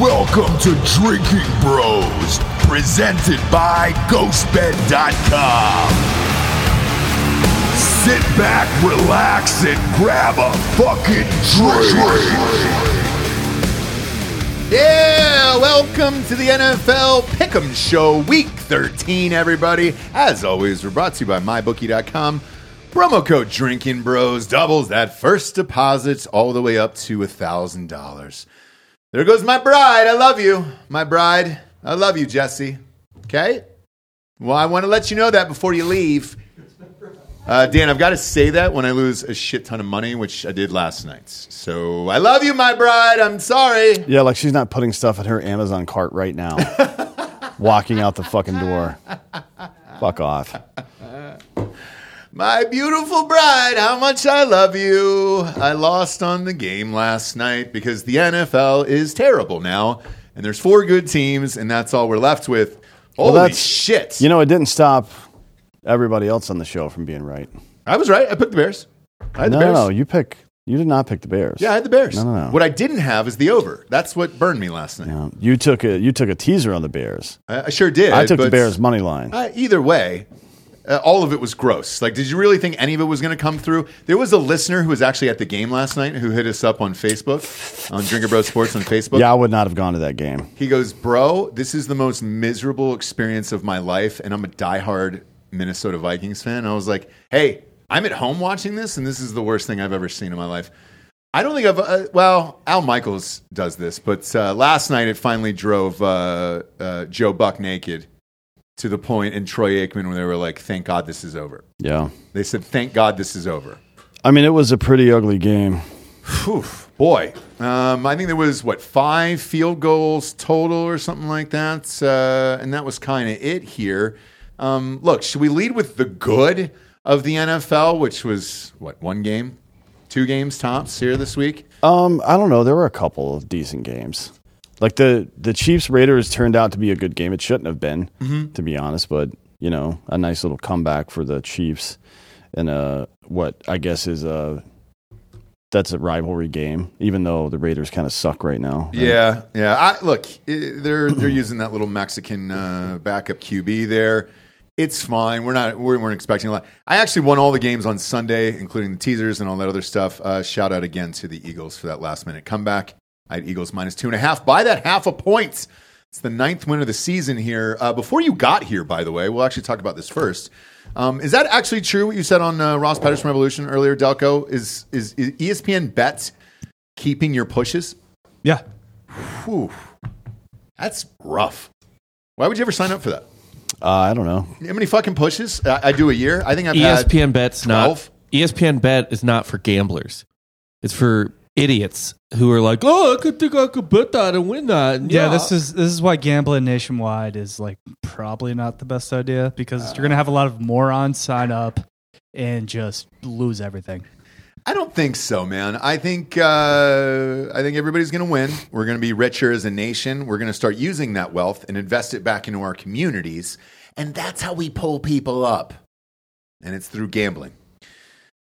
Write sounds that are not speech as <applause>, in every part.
Welcome to Drinkin Bros, presented by GhostBed.com. Sit back, relax, and grab a fucking drink. Yeah, welcome to the NFL Pick'em Show, Week 13, everybody. As always, we're brought to you by MyBookie.com. Promo code Drinkin Bros doubles that first deposit all the way up to a thousand dollars. There goes my bride. I love you, my bride. I love you, Jesse. Okay. Well, I want to let you know that before you leave. Uh, Dan, I've got to say that when I lose a shit ton of money, which I did last night. So I love you, my bride. I'm sorry. Yeah, like she's not putting stuff in her Amazon cart right now. <laughs> Walking out the fucking door. Fuck off. My beautiful bride, how much I love you. I lost on the game last night because the NFL is terrible now, and there's four good teams, and that's all we're left with. Holy that's- shit! You know, it didn't stop everybody else on the show from being right. I was right. I picked the Bears. I had No, the Bears. no. You pick. You did not pick the Bears. Yeah, I had the Bears. No, no, no. What I didn't have is the over. That's what burned me last night. You took a you took a teaser on the Bears. I, I sure did. I took the Bears money line. Uh, either way, uh, all of it was gross. Like, did you really think any of it was going to come through? There was a listener who was actually at the game last night who hit us up on Facebook, on Drinker Bro Sports on Facebook. Yeah, I would not have gone to that game. He goes, Bro, this is the most miserable experience of my life, and I'm a diehard Minnesota Vikings fan. I was like, Hey, I'm at home watching this, and this is the worst thing I've ever seen in my life. I don't think I've, uh, well, Al Michaels does this, but uh, last night it finally drove uh, uh, Joe Buck naked to the point in Troy Aikman where they were like, Thank God this is over. Yeah. They said, Thank God this is over. I mean, it was a pretty ugly game. Whew, boy, um, I think there was what five field goals total or something like that, uh, and that was kind of it here. Um, look, should we lead with the good of the NFL, which was what one game, two games tops here this week? Um, I don't know. There were a couple of decent games. Like the the Chiefs Raiders turned out to be a good game. It shouldn't have been, Mm-hmm. to be honest. But you know, a nice little comeback for the Chiefs, and uh, what I guess is a that's a rivalry game. Even though the Raiders kind of suck right now. Yeah, yeah. I, look, they're they're using that little Mexican uh, backup QB there. It's fine. We're not we weren't expecting a lot. I actually won all the games on Sunday, including the teasers and all that other stuff. Uh, shout out again to the Eagles for that last minute comeback. I had Eagles minus two and a half by that half a point. It's the ninth win of the season here. Uh, before you got here, by the way, we'll actually talk about this first. Um, is that actually true? What you said on uh, Ross Patterson Revolution earlier, Delco? Is is, is ESPN bets keeping your pushes? Yeah. Whew. That's rough. Why would you ever sign up for that? Uh, I don't know. How many fucking pushes I, I do a year? I think I've ESPN had bet's 12. not ESPN bet is not for gamblers. It's for idiots who are like, "Oh, I could think I could bet that and win that." And Yeah, this is this is why gambling nationwide is like probably not the best idea because you're gonna have a lot of morons sign up and just lose everything. I don't think so, man. I think uh, I think everybody's going to win. We're going to be richer as a nation. We're going to start using that wealth and invest it back into our communities, and that's how we pull people up. And it's through gambling.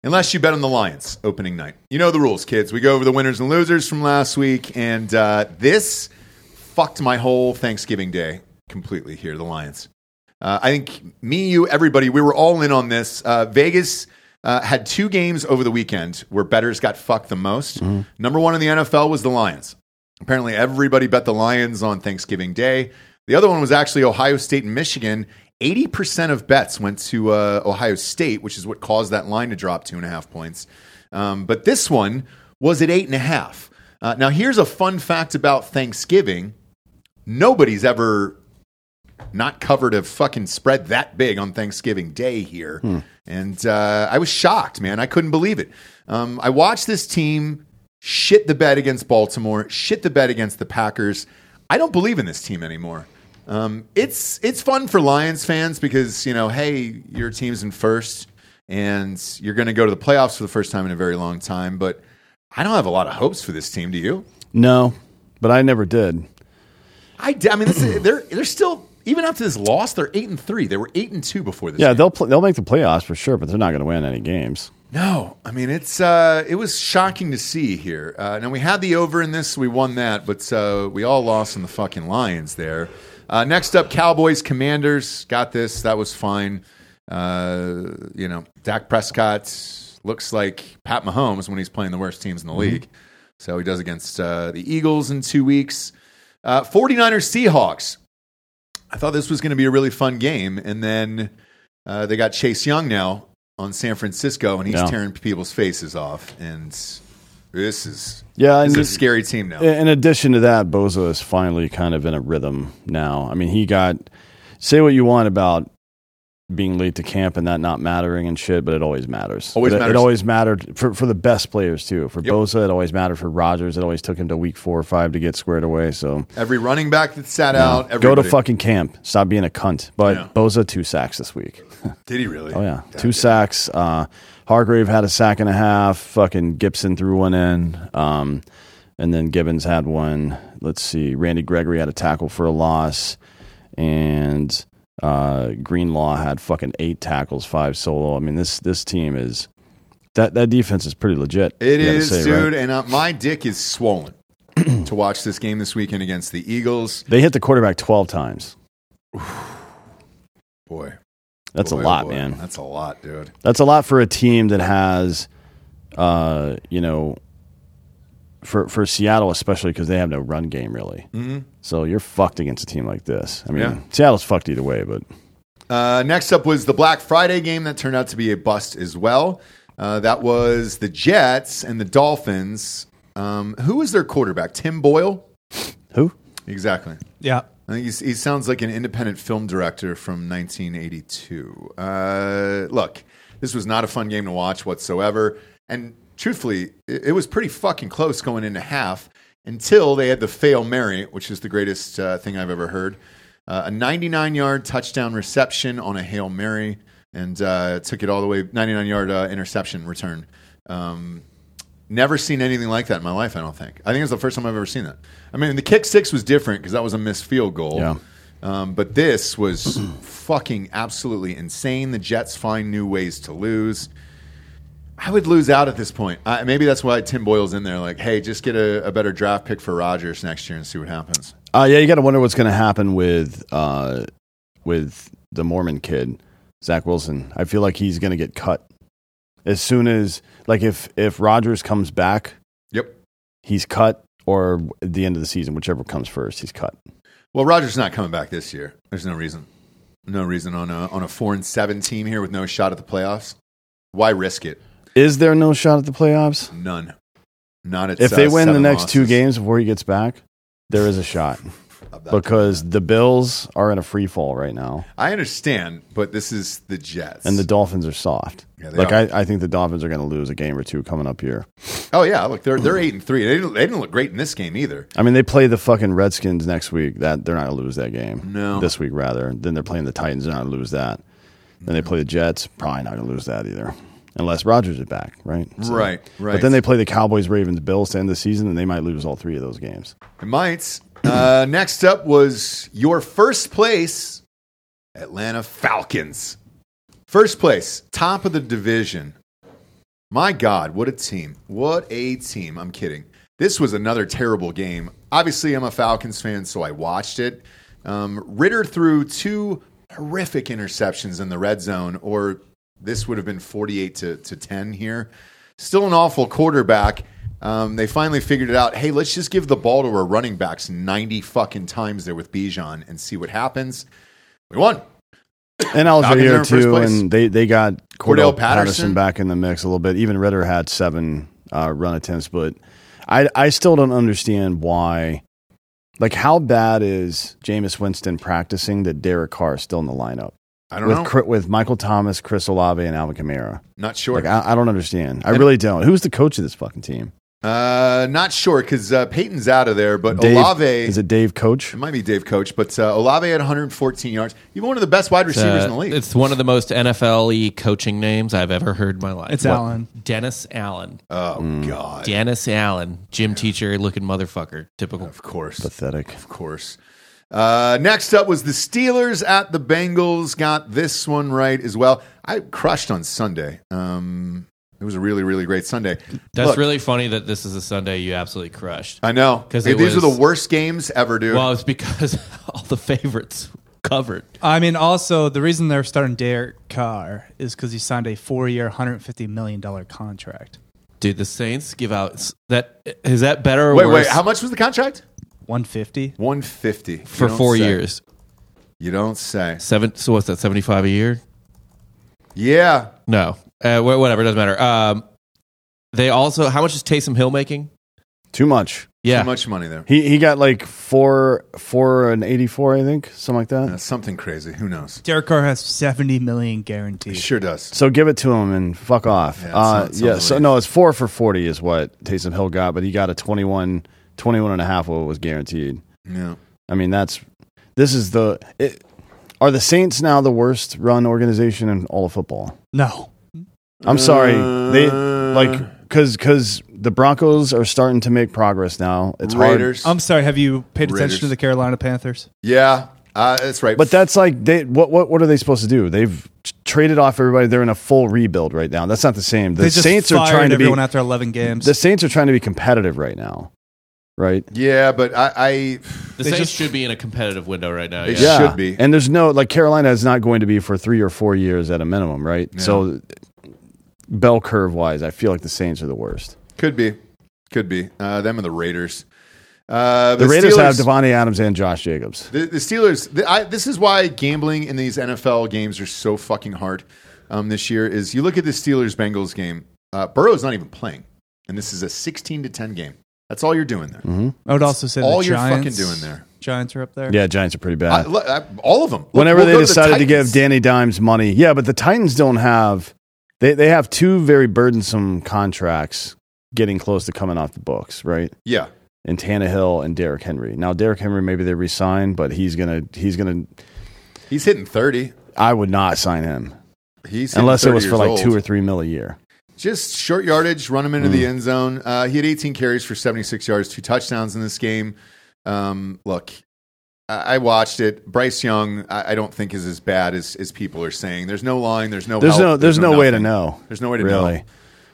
Unless you bet on the Lions opening night. You know the rules, kids. We go over the winners and losers from last week, and uh, this fucked my whole Thanksgiving day completely here, the Lions. Uh, I think me, you, everybody, we were all in on this. Uh, Vegas uh, had two games over the weekend where betters got fucked the most. Number one in the NFL was the Lions. Apparently, everybody bet the Lions on Thanksgiving Day. The other one was actually Ohio State and Michigan. 80% of bets went to uh, Ohio State, which is what caused that line to drop two and a half points. Um, but this one was at eight and a half. Uh, now, here's a fun fact about Thanksgiving nobody's ever not covered a fucking spread that big on Thanksgiving Day here. And uh, I was shocked, man. I couldn't believe it. Um, I watched this team shit the bed against Baltimore, shit the bed against the Packers. I don't believe in this team anymore. Um, it's it's fun for Lions fans because you know, hey, your team's in first, and you're going to go to the playoffs for the first time in a very long time. But I don't have a lot of hopes for this team. Do you? No, but I never did. I mean, this is, <clears throat> they're they're still even after this loss, they're eight and three. They were eight and two before this. Yeah, game. they'll they'll make the playoffs for sure, but they're not going to win any games. No, I mean it's uh, it was shocking to see here. Uh, now we had the over in this, we won that, but uh, we all lost in the fucking Lions there. Uh, next up, Cowboys Commanders got this. That was fine. Uh, you know, Dak Prescott looks like Pat Mahomes when he's playing the worst teams in the league. So he does against uh, the Eagles in two weeks. Uh, 49ers Seahawks. I thought this was going to be a really fun game, and then uh, they got Chase Young now on San Francisco, and he's Yeah. tearing people's faces off. And this is Yeah, this is a scary team now. In addition to that, Bosa is finally kind of in a rhythm now. I mean, he got say what you want about being late to camp and that not mattering and shit, but it always matters. Always it, matters. It always mattered for for the best players too. For Yep. Bosa, it always mattered. For Rodgers, it always took him to week four or five to get squared away. So Every running back that sat out, go to fucking camp. Stop being a cunt. But Yeah. Bosa two sacks this week. <laughs> Did he really? Oh yeah, two sacks. Uh, Hargrave had a sack and a half. Fucking Gibson threw one in, um, and then Gibbons had one. Let's see, Randy Gregory had a tackle for a loss, and uh, Greenlaw had fucking eight tackles, five solo. I mean this this team is that that defense is pretty legit. It is, say, dude, right? and uh, my dick is swollen <clears throat> to watch this game this weekend against the Eagles. They hit the quarterback twelve times. Boy, That's boy, a oh lot, boy. man. That's a lot, dude. That's a lot for a team that has, uh, you know, for for Seattle especially because they have no run game really. Mm-hmm. So you're fucked against a team like this. I mean, Yeah. Seattle's fucked either way, but Uh, next up was the Black Friday game that turned out to be a bust as well. Uh, that was the Jets and the Dolphins. Um, who was their quarterback? Tim Boyle. who? Exactly. Yeah. I think he sounds like an independent film director from 1982. Uh, look, this was not a fun game to watch whatsoever. And truthfully, it, it was pretty fucking close going into half until they had the fail Mary, which is the greatest uh, thing I've ever heard. Uh, a 99 yard touchdown reception on a Hail Mary and uh, took it all the way 99 yard uh, interception return. Um, Never seen anything like that in my life. I don't think. I think it's the first time I've ever seen that. I mean, the kick six was different because that was a missed field goal. Yeah. Um, but this was <clears throat> fucking absolutely insane. The Jets find new ways to lose. I would lose out at this point. I, maybe that's why Tim Boyle's in there. Like, hey, just get a, a better draft pick for Rodgers next year and see what happens. Uh, yeah, you got to wonder what's going to happen with uh, with the Mormon kid, Zach Wilson. I feel like he's going to get cut as soon as like if if Rodgers comes back, Yep. he's cut, or at the end of the season, whichever comes first, he's cut. Well, Rodgers not coming back this year. There's no reason. No reason on a on a four and seven team here with no shot at the playoffs. Why risk it? Is there no shot at the playoffs? None. Not at If they win the next two games before he gets back, there is a shot of that. because the Bills are in a free fall right now, I understand, but this is the Jets. and the Dolphins are soft. Yeah, like are. I, I think the Dolphins are going to lose a game or two coming up here. oh yeah, look, they're they're eight and three. They didn't, they didn't look great in this game either. I mean, they play the fucking Redskins next week. That they're not going to lose that game. No. this week rather. Then they're playing the Titans. They're not going to lose that. Then they play the Jets. Probably not going to lose that either, unless Rodgers is back. Right. So- Right, right. But then they play the Cowboys, Ravens, Bills to end the season, and they might lose all three of those games. It might. Uh, next up was your first place, Atlanta Falcons. First place, top of the division. My God, what a team. What a team. I'm kidding. This was another terrible game. Obviously, I'm a Falcons fan, so I watched it. Um, Ridder threw two horrific interceptions in the red zone, or this would have been 48 to, to 10 here. Still an awful quarterback. Um, they finally figured it out. Hey, let's just give the ball to our running backs 90 fucking times there with Bijan and see what happens. We won. And I was Falcons here too, and they, they got Cordell Cordell, Patterson. Patterson. back in the mix a little bit. Even Ridder had seven uh, run attempts, but I I still don't understand why. Like, how bad is Jameis Winston practicing that Derek Carr is still in the lineup I don't with know. With Michael Thomas, Chris Olave, and Alvin Kamara? Not sure. Like, I, I don't understand. I And- really don't. Who's the coach of this fucking team? Uh, not sure because uh, Peyton's out of there, but Dave, Olave. is it Dave Coach? It might be Dave Coach, but uh, Olave had 114 yards. Even one of the best wide receivers Uh, in the league. It's one of the most NFL y coaching names I've ever heard in my life. It's What? Allen. Dennis Allen. oh Mm. God! Dennis Allen. Gym teacher looking motherfucker. Typical. Of course, Pathetic. of course. Uh, next up was the Steelers at the Bengals. Got this one right as well. I crushed on Sunday. Um, It was a really, really great Sunday. That's Look, really funny that this is a Sunday you absolutely crushed. I know 'Cause Hey, it these are the worst games ever, dude. Well, it's because <laughs> all the favorites covered. I mean, also the reason they're starting Derek Carr is because he signed a four-year, 150 million dollar contract. Dude, the Saints give out that. Is that better or wait, worse wait. How much was the contract? 150. One fifty for four years? You don't say. Seven. So what's that? Seventy five a year? Yeah, No, uh, wh- whatever. Doesn't matter. Um, they also. How much is Taysom Hill making? Too much. Yeah, too much money there. He he got like four four and eighty four, I think, something like that. Yeah, something crazy. Who knows? Derek Carr has 70 million He guaranteed. He sure does. So give it to him and fuck off. Yeah, uh, sounds- sounds yeah. So relief. no, it's four for forty is what Taysom Hill got, but he got a 21, 21 and a half what was guaranteed. Yeah. I mean, that's this is the. It, are the Saints now the worst run organization in all of football? No. I'm sorry, they Uh, like because because the Broncos are starting to make progress now. It's hard, Raiders. I'm sorry. Have you paid attention Raiders. to the Carolina Panthers? yeah, uh, that's right. but that's like they what what what are they supposed to do? They've t- traded off everybody. They're in a full rebuild right now. That's not the same. The they just Saints are fired trying to be everyone after 11 games. the Saints are trying to be competitive right now, right? yeah, but I, I the they Saints just- should be in a competitive window right now. They Yeah. should be. And there's no like Carolina is not going to be for three or four years at a minimum, right? So bell curve wise, I feel like the Saints are the worst. could be, could be uh, them and the Raiders. Uh, The, the Raiders have Steelers- Davante Adams and Josh Jacobs. The, the Steelers. The, I, this is why gambling in these NFL games are so fucking hard um, this year. Is you look at the Steelers Bengals game. Uh, Burrow's not even playing, and this is a sixteen to ten game. That's all you're doing there. Mm-hmm. I would also say all the you're Giants, fucking doing there. Giants are up there. Yeah, Giants are pretty bad. look, I, all of them. Look, Whenever we'll they go the decided to, give Danny Dimes money, yeah, but the Titans don't have they they have two very burdensome contracts getting close to coming off the books, right? yeah, And Tannehill and Derrick Henry. Now Derrick Henry maybe they resign, but he's gonna he's gonna he's hitting thirty. I would not sign him He's unless it was for like old. two or three mil a year. just short yardage, run him into Mm. the end zone. Uh, he had 18 carries for 76 yards, two touchdowns in this game. Um, look, I, watched it. Bryce Young, I, I don't think is as bad as, as people are saying. There's no line. There's no. There's help, no there's, no, way to know. There's no way to really. know.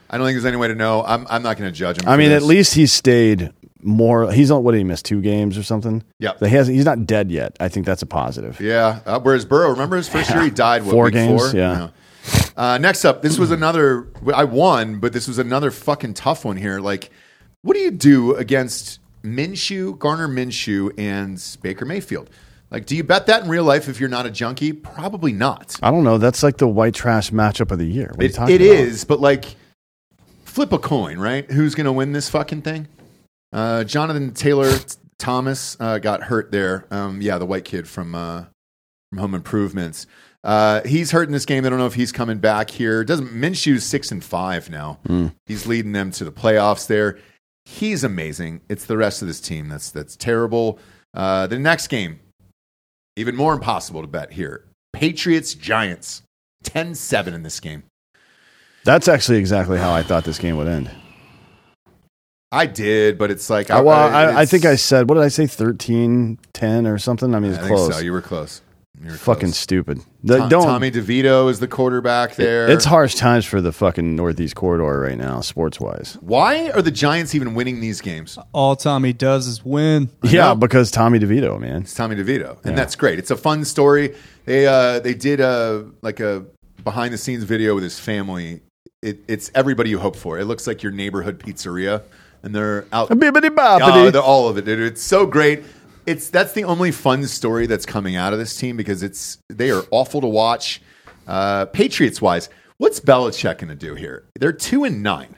I don't think there's any way to know. I'm, I'm not going to judge him. I mean, this. at least he stayed more. He's not what did he miss? two games or something. Yeah. He hasn't. He's not dead yet. I think that's a positive. Yeah. Uh, whereas Burrow, remember his first year, he died what, Four games, Four? yeah. Uh, next up, this was another. I won, but this was another fucking tough one here. Like, what do you do against Minshew, Gardner Minshew, and Baker Mayfield? Like, do you bet that in real life if you're not a junkie? Probably not. I don't know. That's like the white trash matchup of the year. What It, about? is, but like, flip a coin, right? Who's going to win this fucking thing? Uh, Jonathan Taylor Thomas uh, got hurt there. Um, yeah, the white kid from uh, from Home Improvements. Uh, he's hurt in this game. I don't know if he's coming back here. Doesn't Minshew's six and five now? He's leading them to the playoffs. There, he's amazing. It's the rest of this team that's that's terrible. Uh, the next game, even more impossible to bet here. Patriots Giants 10-7 in this game. That's actually exactly how I thought this game would end. I did, but it's like I, well, I, I think I said what did I say 13, 10 or something. I mean, I it's think close. so. You were close. You were fucking close. stupid. The- Tom- don't. Tommy DeVito is the quarterback there. It's harsh times for the fucking Northeast corridor right now, sports wise. Why are the Giants even winning these games? All Tommy does is win. <laughs> Yeah, know. because Tommy DeVito, man. It's Tommy DeVito, and that's great. It's a fun story. They uh, they did a like a behind the scenes video with his family. It, it's everybody you hope for. It looks like your neighborhood pizzeria, and they're out. Bibbidi Oh, they're all of it, dude. It's so great. It's that's the only fun story that's coming out of this team because it's they are awful to watch. Uh, Patriots wise, what's Belichick going to do here? They're two and nine.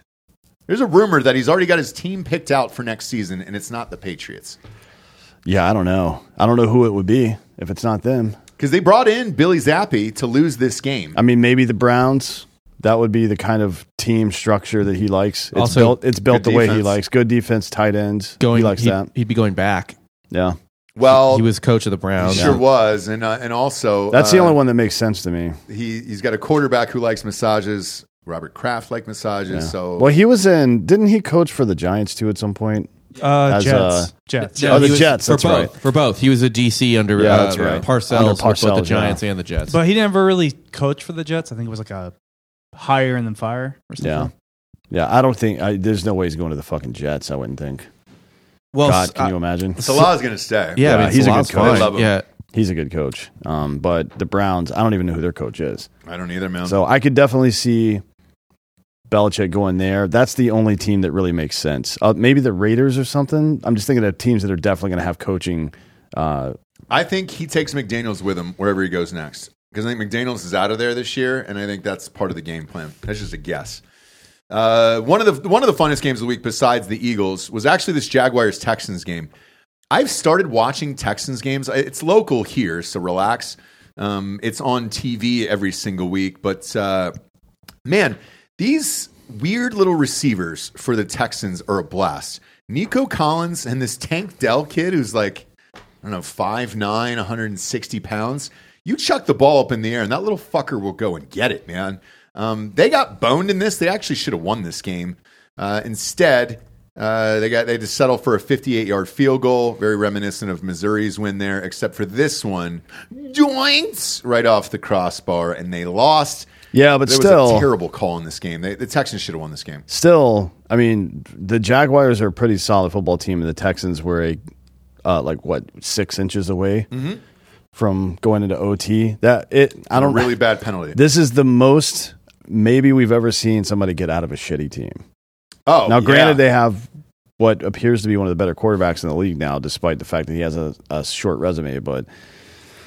There's a rumor that he's already got his team picked out for next season, and it's not the Patriots yeah, I don't know. I don't know who it would be if it's not them. because they brought in Billy Zappe to lose this game. I mean, maybe the Browns. That would be the kind of team structure that he likes. It's Also, built. It's built the good way he likes. Good defense, tight ends. Going, he likes he'd, that. he'd be going back. Yeah, Well, he was coach of the he Browns. sure was, and uh, and also that's the uh, only one that makes sense to me. He he's got a quarterback who likes massages. Robert Kraft like massages. Yeah. So well, he was in. Didn't he coach for the Giants too at some point? Uh, Jets. uh, Jets. No, Oh, the he was- Jets, For that's both. right. For both. He was a DC under Yeah, uh, that's right. Parcells, Under with both the Giants yeah. and the Jets. But he never really coached for the Jets. I think it was like a hire and then fire or something. Yeah. Yeah, I don't think I, there's no way he's going to the fucking Jets. I wouldn't think. Well, God, can I- you imagine? Saleh's going to stay. yeah, I mean, he's a good coach. fine. Love him. Yeah, He's a good coach. Um, but the Browns, I don't even know who their coach is. I don't either, man. So I could definitely see Belichick going there. That's the only team that really makes sense. Uh, maybe the Raiders or something. I'm just thinking of teams that are definitely going to have coaching. Uh, I think he takes McDaniels with him wherever he goes next because I think McDaniels is out of there this year, and I think that's part of the game plan. That's just a guess. Uh, one of the one of the funnest games of the week, besides the Eagles, was actually this Jaguars Texans game. I've started watching Texans games. It's local here, so relax. Um, it's on TV every single week, but uh, man, these weird little receivers for the Texans are a blast. Nico Collins and this Tank Dell kid who's like, I don't know, 5'9, 160 pounds. You chuck the ball up in the air, and that little fucker will go and get it, man. Um, they got boned in this. They actually should have won this game. Uh, instead, uh, they got they just settled for a 58 yard field goal, very reminiscent of Missouri's win there, except for this one, joints right off the crossbar, and they lost. Yeah, but there still- was a terrible call in this game. They, the Texans should have won this game. still, I mean, the Jaguars are a pretty solid football team, and the Texans were a uh, like what six inches away from going into OT. That it, I don't really bad penalty. This is the most maybe we've ever seen somebody get out of a shitty team. oh, Now, granted, yeah. they have what appears to be one of the better quarterbacks in the league now, despite the fact that he has a, a short resume. But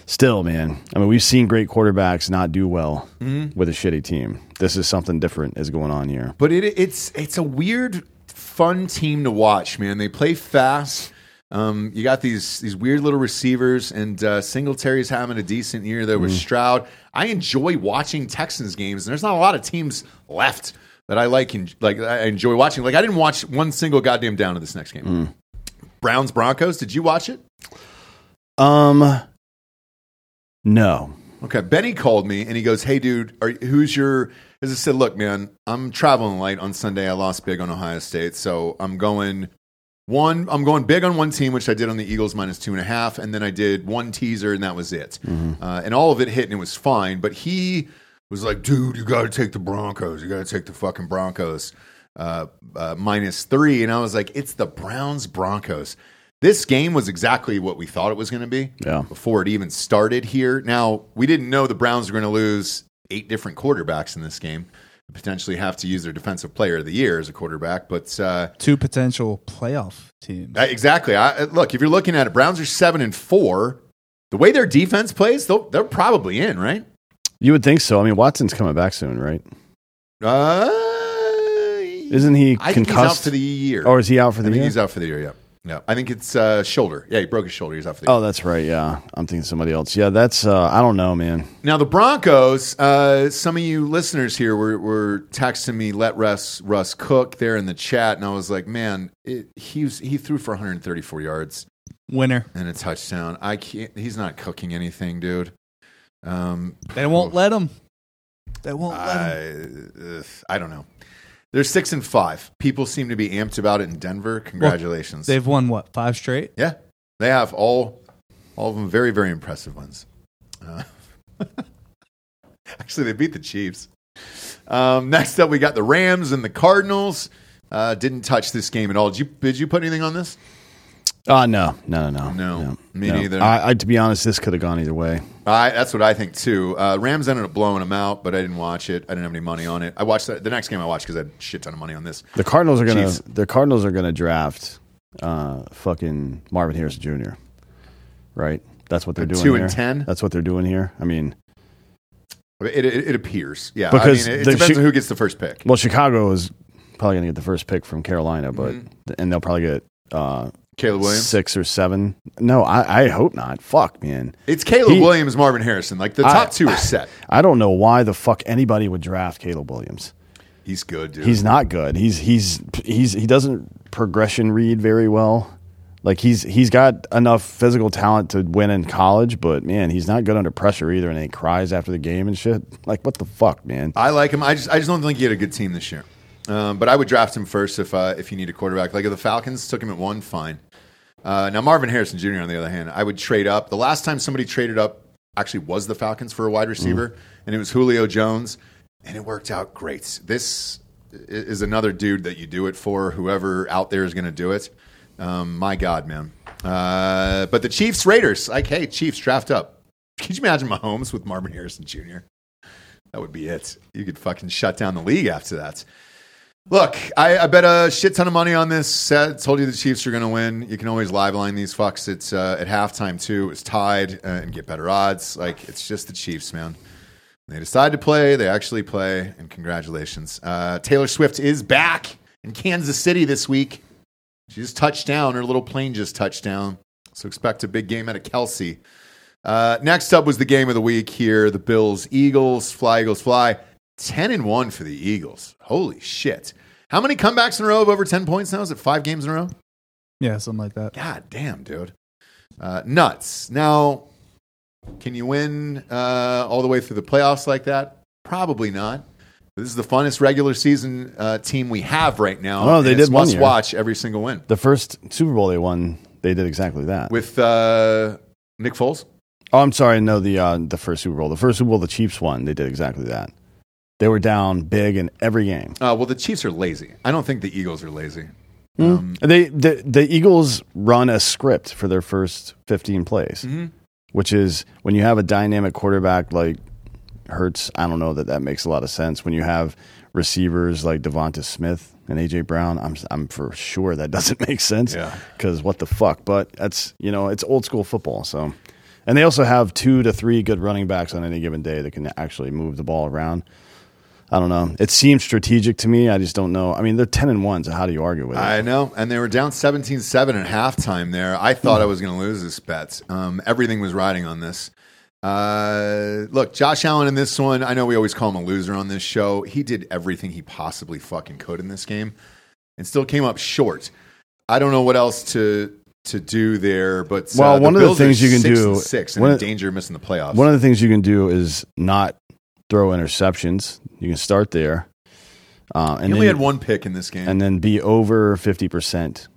still, man, I mean, we've seen great quarterbacks not do well Mm-hmm. with a shitty team. This is something different is going on here. But it, it's it's a weird, fun team to watch, man. They play fast. Um, you got these these weird little receivers, and uh, Singletary's having a decent year there with Stroud. I enjoy watching Texans games, and there's not a lot of teams left that I like. And like I enjoy watching. Like I didn't watch one single goddamn down to this next game. Browns Broncos. Did you watch it? Um, no. Okay, Benny called me and he goes, "Hey, dude, are, who's your?" As I said, "Look, man, I'm traveling light on Sunday. I lost big on Ohio State, so I'm going one. I'm going big on one team, which I did on the Eagles minus two and a half, and then I did one teaser, and that was it. Uh, and all of it hit, and it was fine. But he was like, "Dude, you got to take the Broncos. You got to take the fucking Broncos uh, uh, minus three. And I was like, "It's the Browns Broncos." This game was exactly what we thought it was going to be Yeah. before it even started here. Now, we didn't know the Browns were going to lose eight different quarterbacks in this game, potentially have to use their defensive player of the year as a quarterback. But uh, Two potential playoff teams. uh, exactly, I, look, if you're looking at it, Browns are seven and four. The way their defense plays, they'll, they're probably in, right? You would think so. I mean, Watson's coming back soon, right? Uh, Isn't he I think he's concussed? out for the year. or is he out for I the think year? he's out for the year. Yeah, yeah. I think it's uh, shoulder. Yeah, he broke his shoulder. He's out for the year. Oh, that's right. Yeah, I'm thinking somebody else. Yeah, that's. Uh, I don't know, man. Now the Broncos. Uh, some of you listeners here were, were texting me, "Let Russ Russ cook." There in the chat, and I was like, "Man, it, he was, he threw for 134 yards Winner. and a touchdown. I can't. He's not cooking anything, dude. Um, They won't let him. They won't let him. I, I don't know. They're six and five. People seem to be amped about it in Denver. Congratulations. They've won what five straight? Yeah, they have all all of them very very impressive ones. Uh, <laughs> actually, they beat the Chiefs. Um, next up, we got the Rams and the Cardinals. Uh, didn't touch this game at all. Did you did you put anything on this? Uh, no, no, no, No, me neither. I, I, to be honest, this could have gone either way. I, that's what I think too. Uh, Rams ended up blowing them out, but I didn't watch it. I didn't have any money on it. I watched that, the next game I watched because I had a shit ton of money on this. The Cardinals are gonna. The Cardinals are gonna draft, uh, fucking Marvin Harrison Jr. Right. That's what they're doing. two and here. 10? That's what they're doing here. I mean, It, it, it appears, yeah. Because I mean, it, the depends Chi- on who gets the first pick. well, Chicago is probably gonna get the first pick from Carolina, but Mm-hmm. and they'll probably get uh, Caleb Williams. six or seven. No, I, I hope not. Fuck, man. It's Caleb He- Williams, Marvin Harrison. Like the I- top two are set. I don't know why the fuck anybody would draft Caleb Williams. He's good, dude. He's not good. He's he's he's he doesn't progression read very well. Like he's he's got enough physical talent to win in college, but man, he's not good under pressure either, and he cries after the game and shit. Like what the fuck, man? I like him. I just I just don't think he had a good team this year. Um, but I would draft him first if uh, if you need a quarterback. Like if the Falcons took him at one, fine. Uh, now Marvin Harrison Jr. on the other hand, I would trade up. The last time somebody traded up actually was the Falcons for a wide receiver, and it was Julio Jones, and it worked out great. This is another dude that you do it for. Whoever out there is going to do it. Um, my God, man. Uh, but the Chiefs Raiders, like, hey, Chiefs draft up. Could you imagine Mahomes with Marvin Harrison Jr.? That would be it. You could fucking shut down the league after that. Look, I, I bet a shit ton of money on this. I told you the Chiefs are going to win. You can always live line these fucks. It's uh, at halftime too. It's tied uh, and get better odds. Like it's just the Chiefs, man. They decide to play. They actually play, and congratulations. Uh, Taylor Swift is back in Kansas City this week. She just touched down. Her little plane just touched down. So expect a big game out of Kelce. Uh, next up was the game of the week here: the Bills, Eagles, fly Eagles, fly. Ten and one for the Eagles. Holy shit! How many comebacks in a row of over ten points now? Is it five games in a row? Yeah, something like that. God damn, dude. Uh, nuts. Now, can you win uh, all the way through the playoffs like that? Probably not. This is the funnest regular season uh, team we have right now. Oh, they did one must year. watch every single win The first Super Bowl they won, they did exactly that. with uh, Nick Foles. oh, I'm sorry, no, the uh, the first Super Bowl, the first Super Bowl the Chiefs won, they did exactly that. They were down big in every game. Uh, well, the Chiefs are lazy. I don't think the Eagles are lazy. Hmm. Um, They the the Eagles run a script for their first 15 plays, Mhm. which is when you have a dynamic quarterback like Hurts. I don't know that that makes a lot of sense. When you have receivers like Devonta Smith and AJ Brown, I'm I'm for sure that <laughs> doesn't make sense. Yeah. because what the fuck? But that's you know it's old school football. So, and they also have two to three good running backs on any given day that can actually move the ball around. I don't know. It seems strategic to me. I just don't know. I mean, they're ten and one, so how do you argue with it? I know, and they were down 17-7 at halftime. There, I thought I was going to lose this bet. Um, everything was riding on this. Uh, look, Josh Allen in this one. I know we always call him a loser on this show. He did everything he possibly fucking could in this game, and still came up short. I don't know what else to to do there, but uh, Well, the one of the things you can six do- and six and one in of- danger of missing the playoffs. One of the things you can do is not throw interceptions. You can start there, uh, he and only then, had one pick in this game. and then be over fifty percent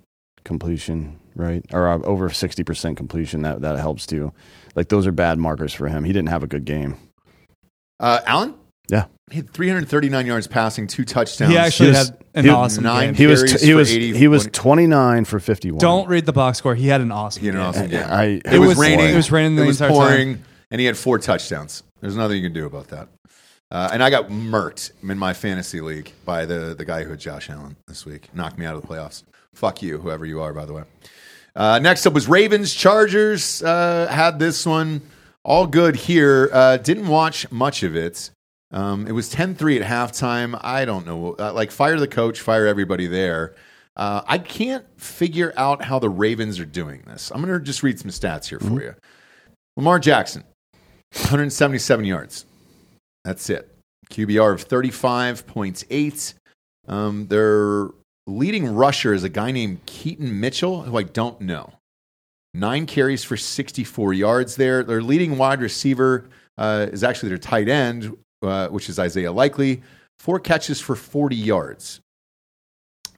completion, right, or uh, over sixty percent completion. That that helps too. Like those are bad markers for him. He didn't have a good game. uh, Allen, Yeah. he had 339 yards passing, two touchdowns. He actually He was- had an he- awesome nine- game. He was Carries he was 80 he was twenty nine for fifty one. Don't read the box score. He had an awesome. He had an game. awesome game. I, It, It was, was- raining. it was raining the It was entire pouring, and he had four touchdowns. There's nothing you can do about that. Uh, and I got murked in my fantasy league by the the guy who had Josh Allen this week. Knocked me out of the playoffs. Fuck you, whoever you are, by the way. Uh, next up was Ravens Chargers. Uh, had this one all good here. Uh, didn't watch much of it. Um, it was 10-3 at halftime. I don't know. Uh, like fire the coach, fire everybody there. Uh, I can't figure out how the Ravens are doing this. I'm going to just read some stats here for you. Lamar Jackson, 177 yards. That's it. QBR of 35.8. Um, their leading rusher is a guy named Keaton Mitchell, who I don't know. Nine carries for 64 yards there. Their leading wide receiver uh, is actually their tight end, uh, which is Isaiah Likely. Four catches for 40 yards.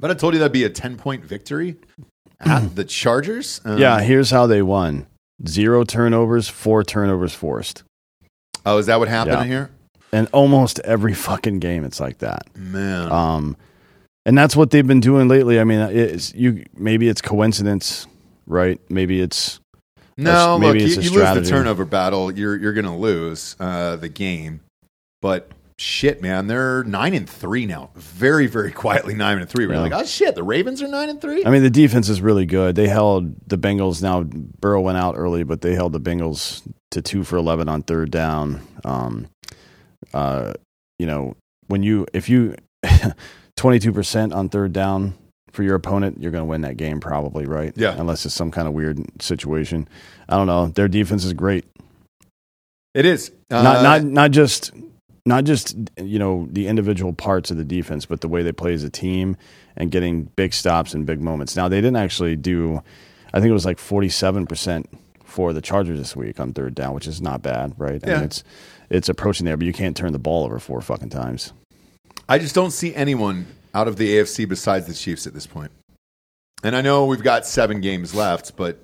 But I told you that'd be a 10 point victory at the <clears throat> Chargers. Um, Yeah, here's how they won: zero turnovers, four turnovers forced, Oh, is that what happened Yeah. here? And almost every fucking game it's like that. Man. Um, and that's what they've been doing lately. I mean, it's you. Maybe it's coincidence, right? Maybe it's No, maybe look, it's you, you lose the turnover battle, you're you're going to lose uh, the game. But shit, man, they're nine and three now. Very, very <laughs> quietly nine and three. We're Yeah. like, oh shit, the Ravens are nine and three. I mean, the defense is really good. They held the Bengals. Now Burrow went out early, but they held the Bengals to two for eleven on third down. Um, uh, you know, when you if you <laughs> twenty two percent on third down for your opponent, you're going to win that game probably, right? Yeah. unless it's some kind of weird situation. I don't know. Their defense is great. it is uh, not not not just not just you know the individual parts of the defense, but the way they play as a team and getting big stops and big moments. Now they didn't actually do. I think it was like forty seven percent for the Chargers this week on third down, which is not bad, right? I Yeah. mean, it's it's approaching there, but you can't turn the ball over four fucking times. I just don't see anyone out of the AFC besides the Chiefs at this point. And I know we've got seven games left, but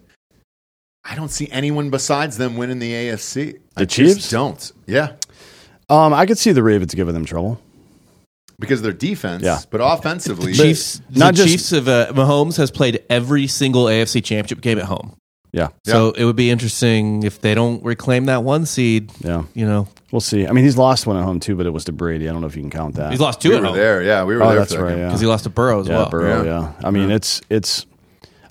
I don't see anyone besides them winning the AFC. I The just Chiefs? don't. Yeah. Um, I could see the Ravens giving them trouble. because of their defense. Yeah. But offensively, Chiefs, not the just- Chiefs of uh, Mahomes has played every single AFC Championship game at home. Yeah, So it would be interesting if they don't reclaim that one seed. yeah. You know, We'll see. I mean, he's lost one at home too, but it was to Brady. I don't know if you can count that. he's lost two we at were home there. Yeah, we were Oh, there that's for that right. game. Yeah, because he lost to Burrow as yeah, well. Burrow. Yeah. Yeah. I mean, it's it's.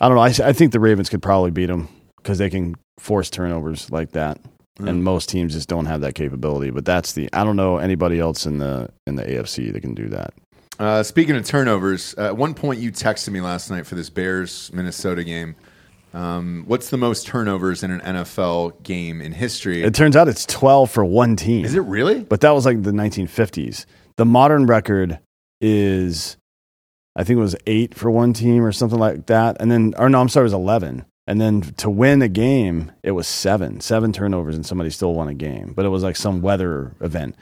I don't know. I, I think the Ravens could probably beat them because they can force turnovers like that, and most teams just don't have that capability. But that's the. I don't know anybody else in the in the AFC that can do that. Uh, speaking of turnovers, uh, at one point you texted me last night for this Bears Minnesota game. Um, what's the most turnovers in an NFL game in history? It turns out it's twelve for one team. Is it really? But that was like the 1950s. The modern record is, I think it was eight for one team or something like that. And then, or no, I'm sorry, it was 11. And then to win a game, it was seven, seven turnovers, and somebody still won a game. But it was like some weather event.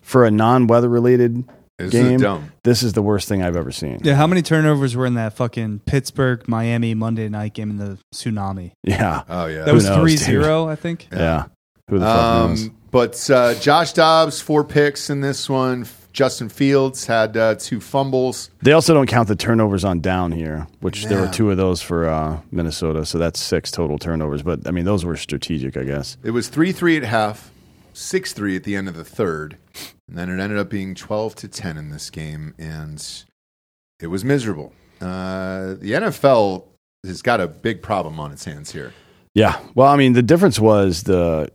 For a non weather related This is game, dumb. this is the worst thing I've ever seen. Yeah, how many turnovers were in that fucking Pittsburgh Miami Monday night game in the tsunami? Yeah. Oh yeah, That was knows, 3 dude? I think. Yeah. Who the fuck knows? Um, but uh, Josh Dobbs four picks in this one. Justin Fields had uh, two fumbles. They also don't count the turnovers on down here, which there were two of those for uh, Minnesota. So that's six total turnovers. But I mean, those were strategic, I guess. It was three three at half, six three at the end of the third, and then it ended up being twelve to ten in this game, and it was miserable. Uh, the NFL has got a big problem on its hands here. Yeah. Well, I mean, the difference was the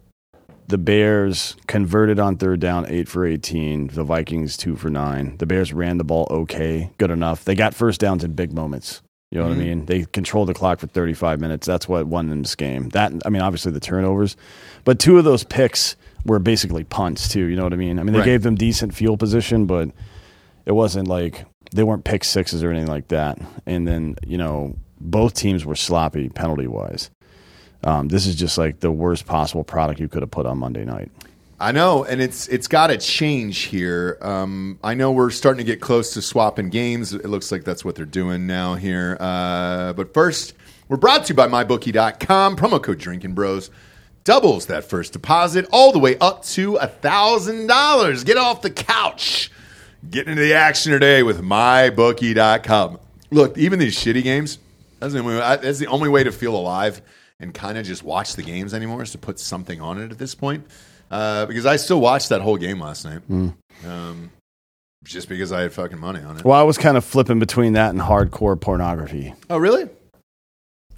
the Bears converted on third down, eight for eighteen. The Vikings two for nine. The Bears ran the ball okay, good enough. They got first downs in big moments. You know what I mean? They controlled the clock for 35 minutes. That's what won them this game. That I mean, obviously the turnovers, but two of those picks were basically punts too. You know what I mean? I mean, they Right. gave them decent field position, but it wasn't like they weren't pick sixes or anything like that. And then you know both teams were sloppy penalty wise. Um, this is just like the worst possible product you could have put on Monday night. I know, and it's it's got to change here. Um, I know we're starting to get close to swapping games. It looks like that's what they're doing now here. Uh, but first, we're brought to you by MyBookie.com. Promo code Drinkin Bros doubles that first deposit all the way up to a thousand dollars. Get off the couch, get into the action today with MyBookie.com. Look, even these shitty games, that's the only way, that's the only way to feel alive and kind of just watch the games anymore is to put something on it at this point. Uh, because I still watched that whole game last night. Um, just because I had fucking money on it. Well, I was kind of flipping between that and hardcore pornography. Oh, really?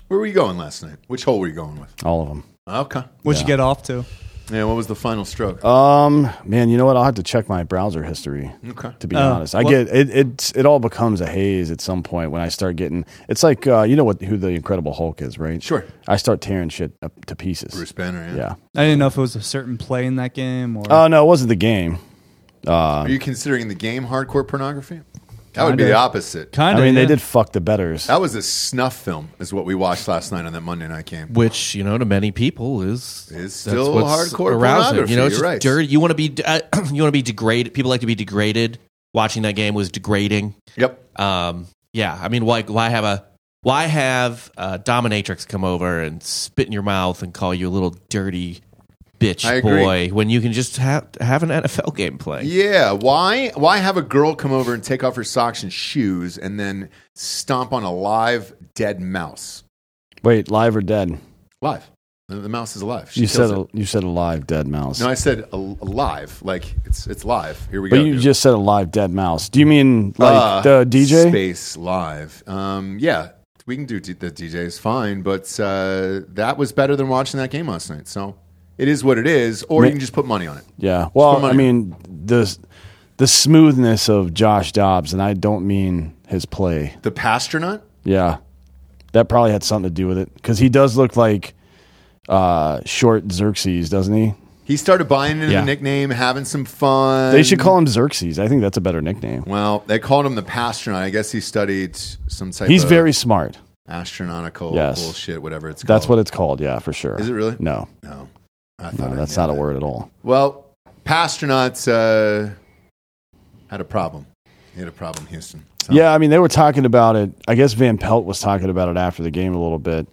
Where were you going last night? Which hole were you going with? All of them. Okay. What'd you get off to? Yeah, what was the final stroke? Um, man, you know what? I'll have to check my browser history. okay. To be Oh, honest, I well- get it. It it all becomes a haze at some point when I start getting. It's like uh, you know what who the Incredible Hulk is, right? Sure. I start tearing shit up to pieces. Bruce Banner, yeah. Yeah. I didn't know if it was a certain play in that game or. Oh no, it wasn't the game. Are you considering the game hardcore pornography? That would be the opposite. kind of. I of. mean, they did fuck the betters. That was a snuff film, is what we watched last night on that Monday night game. which you know to many people is Is still what's hardcore arousing. pornography, You know, it's you're just right. dirty. You want to be uh, <clears throat> you want to be degraded. People like to be degraded. Watching that game was degrading. Yep. Um, yeah, I mean, why why have a why have a dominatrix come over and spit in your mouth and call you a little dirty bitch I agree. boy when you can just have have an NFL game playing? Yeah. Why? Why have a girl come over and take off her socks and shoes and then stomp on a live dead mouse? Wait, live or dead? Live. The, the mouse is alive. She You said it. a, you said a live dead mouse. No, I said al- alive. Like it's it's live. Here we but go. you dude. just said a live dead mouse. Do you mean like Uh, the DJ? Space Live. Um, yeah, we can do d- the DJ is fine, but uh, that was better than watching that game last night. So it is what it is, or Ma- you can just put money on it. Yeah. Well, I mean the the smoothness of Josh Dobbs, and I don't mean his play. The Passtronaut. Yeah, that probably had something to do with it because he does look like uh, short Xerxes, doesn't he? He started buying into Yeah. the nickname, having some fun. They should call him Xerxes. I think that's a better nickname. Well, they called him the Passtronaut. I guess he studied some type. He's very smart. astronautical Yes. bullshit, whatever it's called. That's what it's called. Yeah, for sure. Is it really? No, No, I no, thought I that's not a word at all. Well, Passtronauts uh, had a problem. He had a problem, Houston. So- Yeah, I mean, they were talking about it. I guess Van Pelt was talking about it after the game a little bit.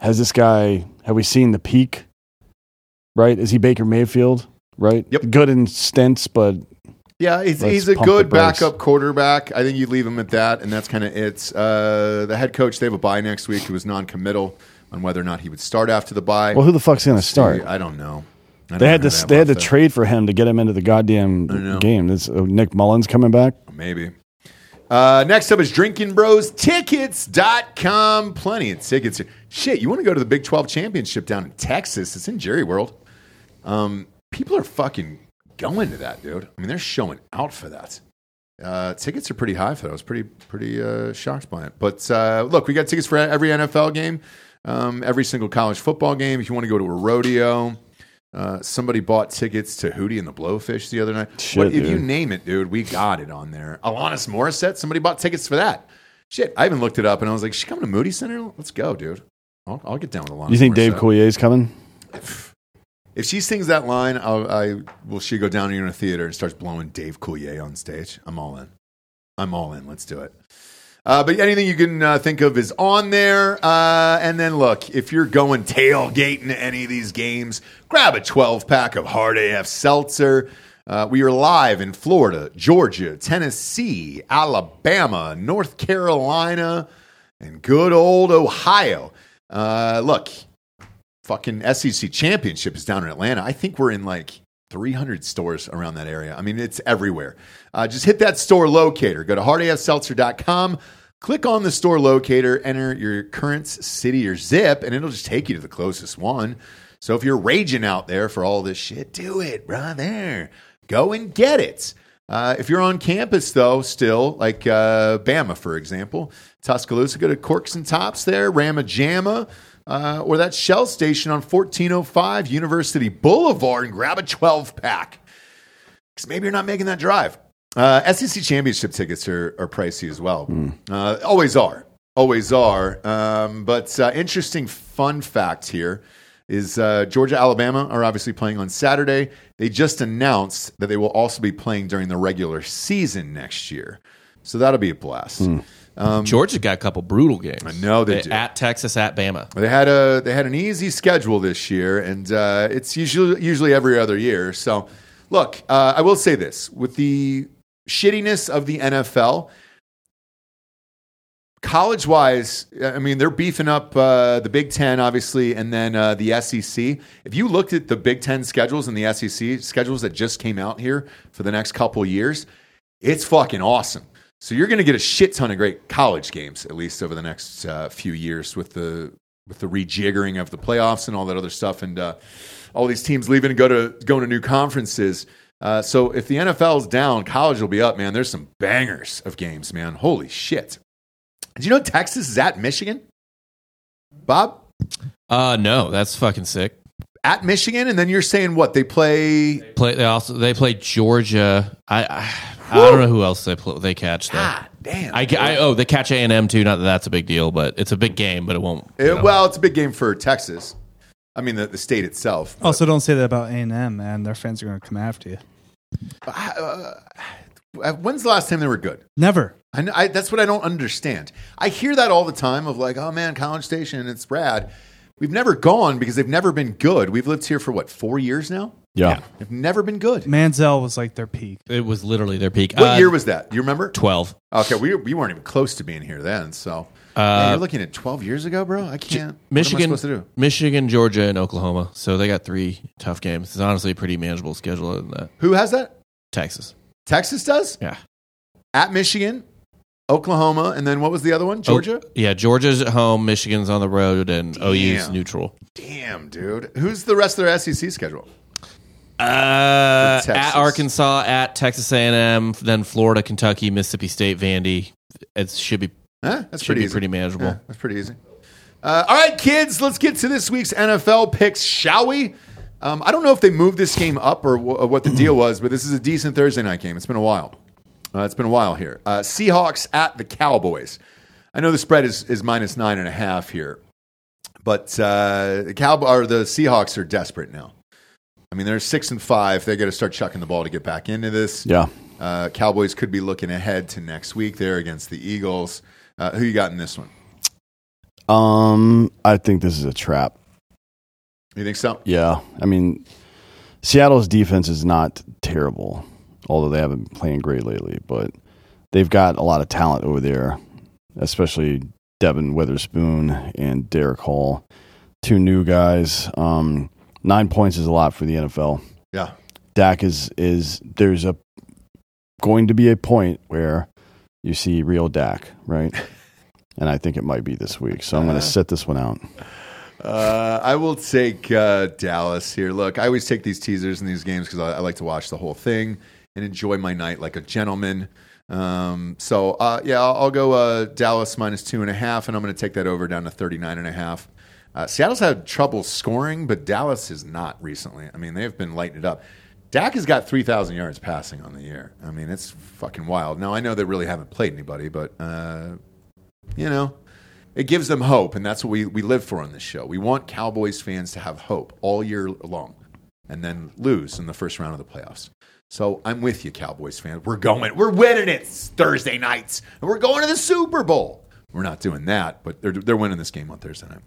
Has this guy, have we seen the peak? Right? Is he Baker Mayfield? Right? Yep. Good in stints, but Yeah, he's, he's a good backup quarterback. I think you leave him at that, and that's kind of it. Uh, the head coach, they have a bye next week. He was non-committal on whether or not he would start after the bye. Well, who the fuck's going to start? I don't know. I don't They had to they had to trade for him to get him into the goddamn game. This, uh, Nick Mullens coming back. Maybe. Uh, next up is Drinkin Bros Tickets.com. Plenty of tickets. Shit, you want to go to the Big 12 Championship down in Texas? It's in Jerry World. Um, people are fucking going to that, dude. I mean, they're showing out for that. Uh, tickets are pretty high for that. I was pretty pretty uh, shocked by it. But uh, look, we got tickets for every NFL game, um, every single college football game. If you want to go to a rodeo, uh, somebody bought tickets to Hootie and the Blowfish the other night. Shit, What- if you name it, dude, we got it on there. Alanis Morissette, somebody bought tickets for that. Shit, I even looked it up and I was like, she coming to Moody Center? Let's go, dude. I'll, I'll get down with Alanis. You think Dave Morissette. Coulier's coming? If she sings that line, I'll, I will she go down here in a theater and starts blowing Dave Coulier on stage. I'm all in. I'm all in. Let's do it. Uh, but anything you can uh, think of is on there. Uh, and then look, if you're going tailgating to any of these games, grab a 12 pack of Hard AF Seltzer. Uh, we are live in Florida, Georgia, Tennessee, Alabama, North Carolina, and good old Ohio. Uh, look, fucking SEC championship is down in Atlanta. I think we're in like 300 stores around that area. I mean, it's everywhere. Uh, just hit that store locator. Go to hardafseltzer.com. Click on the store locator, enter your current city or zip, and it'll just take you to the closest one. So if you're raging out there for all this shit, do it there. Go and get it. Uh, if you're on campus, though, still, like uh, Bama, for example, Tuscaloosa, go to Corks and Tops there, Rama Jamma, uh, or that Shell Station on 1405 University Boulevard and grab a 12 pack. Because maybe you're not making that drive. Uh, SEC championship tickets are, are pricey as well. Uh, always are. Always are. Um, but uh, interesting fun fact here is uh, Georgia, Alabama are obviously playing on Saturday. They just announced that they will also be playing during the regular season next year. So that'll be a blast. Georgia got a couple brutal games. I know they do. At Texas, at Bama. They had a they had an easy schedule this year, and uh, it's usually usually every other year. So, look, uh, I will say this: with the shittiness of the NFL, college wise, I mean they're beefing up uh, the Big Ten, obviously, and then uh, the SEC. If you looked at the Big Ten schedules and the SEC schedules that just came out here for the next couple years, it's fucking awesome. So you're going to get a shit ton of great college games, at least over the next uh, few years, with the with the rejiggering of the playoffs and all that other stuff, and uh, all these teams leaving and go to going to new conferences. Uh, so if the NFL is down, college will be up, man. There's some bangers of games, man. Holy shit! Do you know Texas is at Michigan? Bob Uh, no, that's fucking sick. at Michigan, and then you're saying what they play? Play they also they play Georgia. I I, I don't know who else they play, they catch though. God damn! I, I oh they catch A and M too. Not that that's a big deal, but it's a big game. But it won't. It- well, it's a big game for Texas. I mean, the, the state itself. Also, don't say that about A and M, man. Their fans are going to come after you. Uh, when's the last time they were good? Never. I, kn- I, that's what I don't understand. I hear that all the time of like, oh man, College Station, it's rad. We've never gone because they've never been good. We've lived here for what, four years now? Yeah. They've never been good. Manziel was like their peak. it was literally their peak. What Uh, year was that? Do you remember? twelve? Okay, we, we weren't even close to being here then. So Man, you're looking at 12 years ago, bro? I can't. Michigan, What am I supposed to do? Michigan, Georgia, and Oklahoma. So they got three tough games. It's honestly a pretty manageable schedule other than that. Who has that? Texas. Texas does? Yeah. At Michigan, Oklahoma, and then what was the other one? Georgia? Oh, yeah, Georgia's at home, Michigan's on the road, and OU's Damn. neutral. Damn, dude. Who's the rest of their SEC schedule? Uh, at Arkansas, at Texas A&M, then Florida, Kentucky, Mississippi State, Vandy. It should be Huh? That's should pretty be easy. pretty manageable. Yeah, that's pretty easy. Uh, all right, kids, let's get to this week's NFL picks, shall we? Um, I don't know if they moved this game up or, wh- or what the deal was, but this is a decent Thursday night game. It's been a while. Uh, it's been a while here. Uh, Seahawks at the Cowboys. I know the spread is, is minus nine and a half here, but uh, the Cowboy or the Seahawks are desperate now. I mean, they're six and five. They got to start chucking the ball to get back into this. Yeah. Uh, Cowboys could be looking ahead to next week there against the Eagles. Uh, who you got in this one? Um, I think this is a trap. You think so? Yeah. I mean, Seattle's defense is not terrible. although they haven't been playing great lately. But they've got a lot of talent over there, especially Devon Witherspoon and Derick Hall, two new guys. Um, nine points is a lot for the NFL. Yeah. Dak is is there's a going to be a point where you see real Dak, right? <laughs> and I think it might be this week. So I'm going to sit this one out. Uh, I will take uh, Dallas here. Look, I always take these teasers in these games because I, I like to watch the whole thing and enjoy my night like a gentleman. Um, so uh, yeah, I'll, I'll go uh, Dallas minus two and a half, and I'm going to take that over down to 39 and a half. Uh, Seattle's had trouble scoring, but Dallas has not recently. I mean, they've been lighting it up. Dak has got 3,000 yards passing on the year. I mean, it's fucking wild. Now, I know they really haven't played anybody, but, uh, you know, it gives them hope, and that's what we, we live for on this show. We want Cowboys fans to have hope all year long and then lose in the first round of the playoffs. So I'm with you, Cowboys fans. We're going, we're winning it Thursday nights, and we're going to the Super Bowl. We're not doing that, but they're, they're winning this game on Thursday night.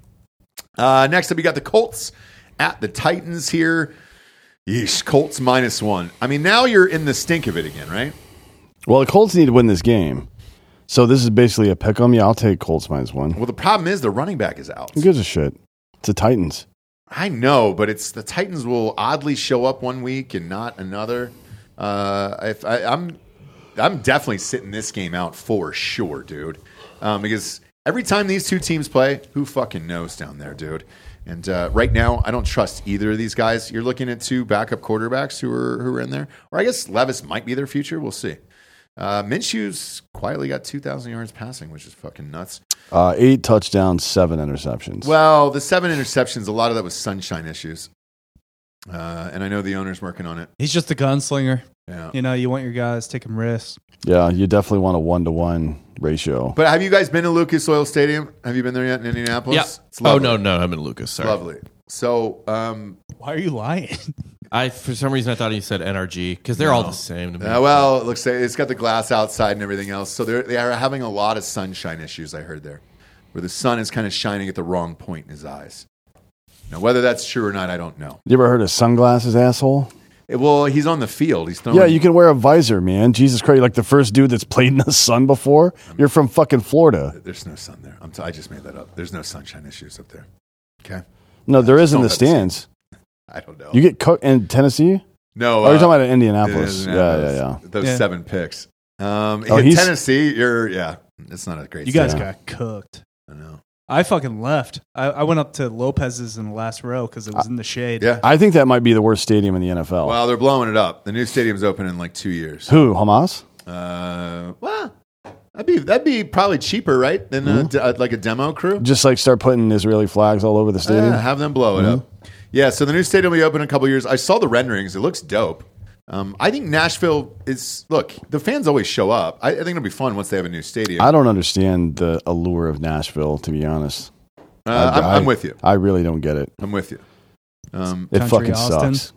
Uh, next up, we got the Colts at the Titans here. Yeesh, Colts minus one. I mean, now you're in the stink of it again, right? Well, the Colts need to win this game. So this is basically a pick 'em. Yeah, I'll take Colts minus one. Well, the problem is the running back is out. Who gives a shit? It's the Titans. I know, but it's the Titans will oddly show up one week and not another. Uh, if I, I'm, I'm definitely sitting this game out for sure, dude. Um, because every time these two teams play, who fucking knows down there, dude? And uh, right now, I don't trust either of these guys. You're looking at two backup quarterbacks who are who are in there, or I guess Levis might be their future. We'll see. Uh, Minshew's quietly got 2,000 yards passing, which is fucking nuts. Uh, eight touchdowns, seven interceptions. Well, the seven interceptions, a lot of that was sunshine issues. Uh, and I know the owner's working on it. He's just a gunslinger. Yeah. You know, you want your guys taking risks. yeah, you definitely want a one to one ratio. But have you guys been to Lucas Oil Stadium? Have you been there yet in Indianapolis? Yeah. It's Oh no, no, I'm in Lucas. Sorry. Lovely. So, um, Why are you lying? <laughs> I for some reason I thought you said NRG because they're all the same to me. uh, well, it looks like it's got the glass outside and everything else. So they're, they are having a lot of sunshine issues, I heard there, where the sun is kind of shining at the wrong point in his eyes. Now, whether that's true or not, I don't know. You ever heard of sunglasses, asshole? It- well, he's on the field. He's throwing. Yeah, you can wear a visor, man. Jesus Christ, like the first dude that's played in the sun before. You're from fucking Florida. There's no sun there. I'm t- I just made that up. There's no sunshine issues up there. Okay. No, there is in don't the have to stands. <laughs> I don't know. You get cooked in Tennessee. no. Oh, you're uh, talking about in Indianapolis. Yeah, yeah, yeah. Those Yeah. seven picks. Um, Oh, in he's- Tennessee, you're yeah. It's not a great. You guys state. got cooked. I know. I fucking left. I, I went up to Lopez's in the last row because it was in the shade. Yeah. I think that might be the worst stadium in the NFL. Well, they're blowing it up. The new stadium's open in like two years. Who? Hamas? Uh, well, that'd be that'd be probably cheaper, right? Than a, d- uh, like a demo crew. Just like start putting Israeli flags all over the stadium. Yeah, have them blow it up. Yeah, so the new stadium will be open in a couple years. I saw the renderings. It looks dope. Um, I think Nashville is look. The fans always show up. I, I think it'll be fun once they have a new stadium. I don't understand the allure of Nashville, to be honest. uh, I'm, I- I'm with you. I really don't get it. I'm with you. Um, It Country fucking Austin? sucks.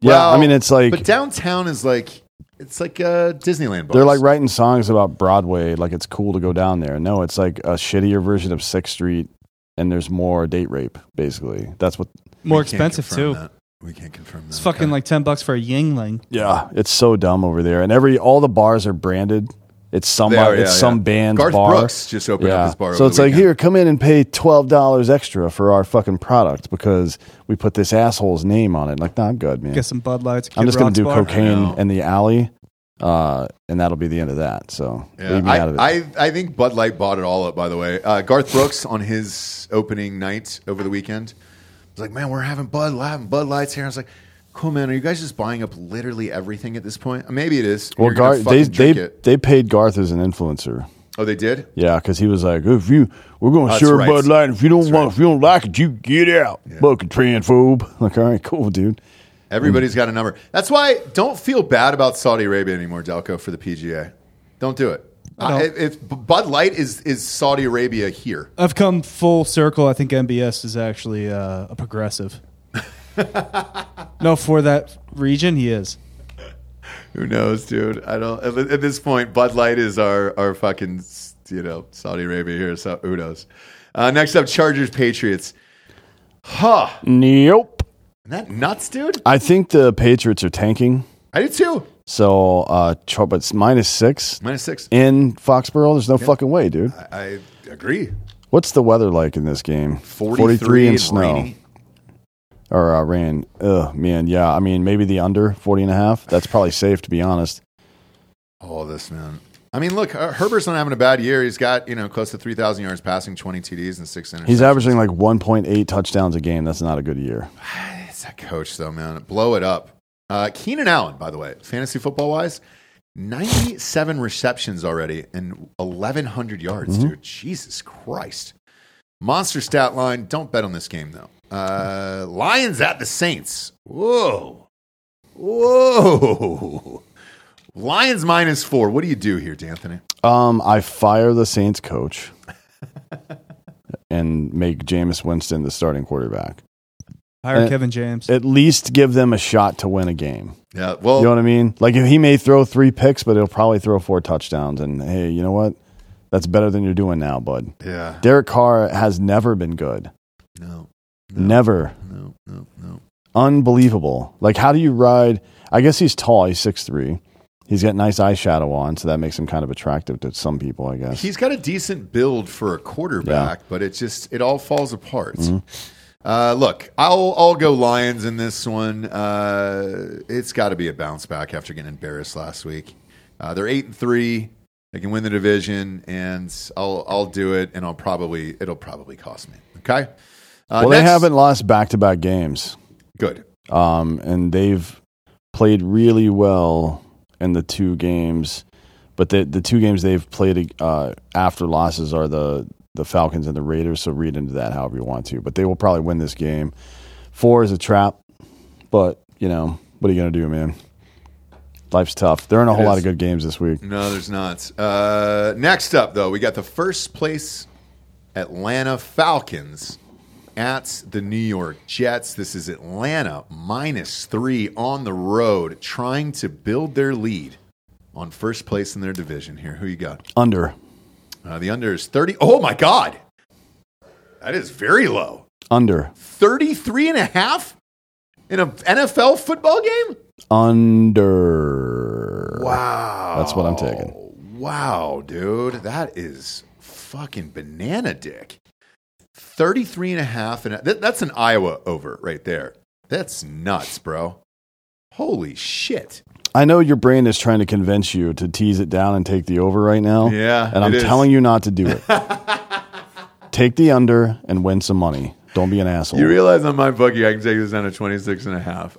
Yeah, well, I mean, it's like but downtown is like it's like uh, Disneyland. Bars. they're like writing songs about Broadway, like it's cool to go down there. No, it's like a shittier version of Sixth Street, and there's more date rape. Basically, that's what. More expensive too. that. We can't confirm that. It's fucking like ten bucks for a Yuengling. Yeah, it's so dumb over there, and every all the bars are branded. It's some They are, it's yeah, some yeah. band's Garth bar. Brooks just opened up his bar. so over it's the like weekend. here, come in and pay twelve dollars extra for our fucking product because we put this asshole's name on it. Like, nah, I'm good, man. Get some Bud Lights. I'm just gonna Rock's do bar. cocaine in the alley, uh, and that'll be the end of that. So Yeah, leave me I, out of it. I, I think Bud Light bought it all up. By the way, uh, Garth Brooks on his opening night over the weekend was like, "Man, we're having Bud, having Bud Lights here." I was like, "Cool, man. Are you guys just buying up literally everything at this point? Uh, maybe it is. well, Garth, they they it. they paid Garth as an influencer. Oh, they did. Yeah, because he was like, if you we're gonna That's share right. Bud Light. If you don't That's want, right. if you don't like it, you get out. Fucking transphobe. <laughs> Like, all right, cool, dude. Everybody's got a number. That's why don't feel bad about Saudi Arabia anymore, Delco, for the PGA. Don't do it. I don't. I- if Bud Light is is Saudi Arabia here. I've come full circle. I think MBS is actually uh, a progressive. <laughs> no, for that region, he is. Who knows, dude? I don't. At, at this point, Bud Light is our our fucking you know Saudi Arabia here. So who knows? Uh, next up, Chargers Patriots. Huh? Nope. Isn't that nuts, dude? I think the Patriots are tanking. I do too. So, uh, but it's minus six Minus six. in Foxborough. There's no fucking way, dude. I, I agree. What's the weather like in this game? 43 and and snow. rainy. Or uh, rain. Ugh, man. Yeah. I mean, maybe the under 40 and a half. That's probably safe, to be honest. All this, man. I mean, look, uh, Herbert's not having a bad year. He's got, you know, close to 3,000 yards passing, 20 TDs, and six interceptions. He's averaging like 1.8 touchdowns a game. That's not a good year. <sighs> It's that coach, though, man. Blow it up. Uh, Keenan Allen, by the way, fantasy football wise, 97 receptions already and 1,100 yards, Mm-hmm. dude. Jesus Christ. Monster stat line. Don't bet on this game, though. Uh, Lions at the Saints. Whoa. Whoa. Lions minus four. What do you do here, D'Anthony? Um, I fire the Saints coach <laughs> and make Jameis Winston the starting quarterback. Hire Kevin James. At least give them a shot to win a game. Yeah, well, You know what I mean? Like he may throw three picks, but he'll probably throw four touchdowns. And hey, you know what? That's better than you're doing now, bud. yeah. Derek Carr has never been good. No, Never. no, no, no. Unbelievable. Like how do you ride? I guess he's tall. He's six three. He's got nice eyeshadow on, so that makes him kind of attractive to some people, I guess. He's got a decent build for a quarterback, but it just it all falls apart. Mm-hmm. Uh, look, I'll I'll go Lions in this one. Uh, it's got to be a bounce back after getting embarrassed last week. Uh, they're eight and three. They can win the division, and I'll I'll do it, and I'll probably it'll probably cost me. Okay. Uh, well, they haven't lost back to back games. good. um, and they've played really well in the two games. But the the two games they've played uh, after losses are the the Falcons and the Raiders. So read into that however you want to. But they will probably win this game. Four is a trap, but you know what are you going to do, man? Life's tough. There aren't a It whole lot of good games this week. No, there's not. Uh, next up, though, we got the first place Atlanta Falcons at the New York Jets. This is Atlanta minus three on the road, trying to build their lead on first place in their division here. Who you got? Under, Uh, the under is 30. Oh, my God. That is very low. under, 33 and a half in an NFL football game? under. Wow. That's what I'm taking. Wow, dude. That is fucking banana dick. 33 and a half. And that, that's an Iowa over right there. That's nuts, bro. Holy shit. I know your brain is trying to convince you to tease it down and take the over right now. Yeah, And I'm telling you not to do it. <laughs> take the under and win some money. Don't be an asshole. You realize on my bookie, I can take this down to 26 and a half.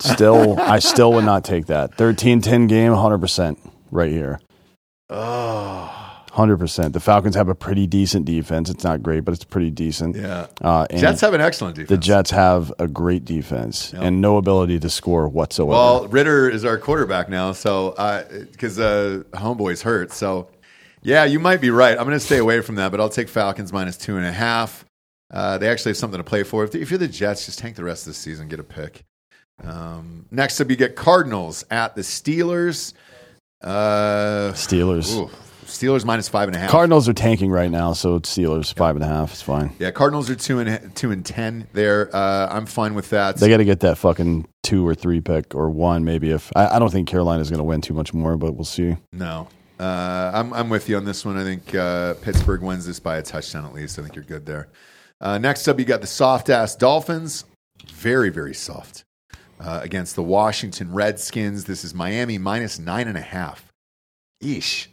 still, <laughs> I still would not take that. 13 10 game, 100% right here. Oh, 100%. The Falcons have a pretty decent defense. It's not great, but it's pretty decent. yeah. Uh, Jets have an excellent defense. the Jets have a great defense and no ability to score whatsoever. Well, Ridder is our quarterback now, so because uh, homeboy's hurt. So, yeah, you might be right. I'm going to stay away from that, but I'll take Falcons minus two and a half. Uh, they actually have something to play for. If, if you're the Jets, just tank the rest of the season, get a pick. Um, next up, you get Cardinals at the Steelers. Uh, Steelers. ooh, Steelers minus five and a half. Cardinals are tanking right now, so it's Steelers five and a half. It's fine. yeah, Cardinals are two and two and ten. There, uh, I'm fine with that. They got to get that fucking two or three pick or one maybe. If I, I don't think Carolina's going to win too much more, but we'll see. No. Uh, I'm, I'm with you on this one. I think uh, Pittsburgh wins this by a touchdown at least. I think you're good there. Uh, next up, you got the soft ass Dolphins. Very, very soft. Uh, against the Washington Redskins. This is Miami minus nine and a half. Eesh.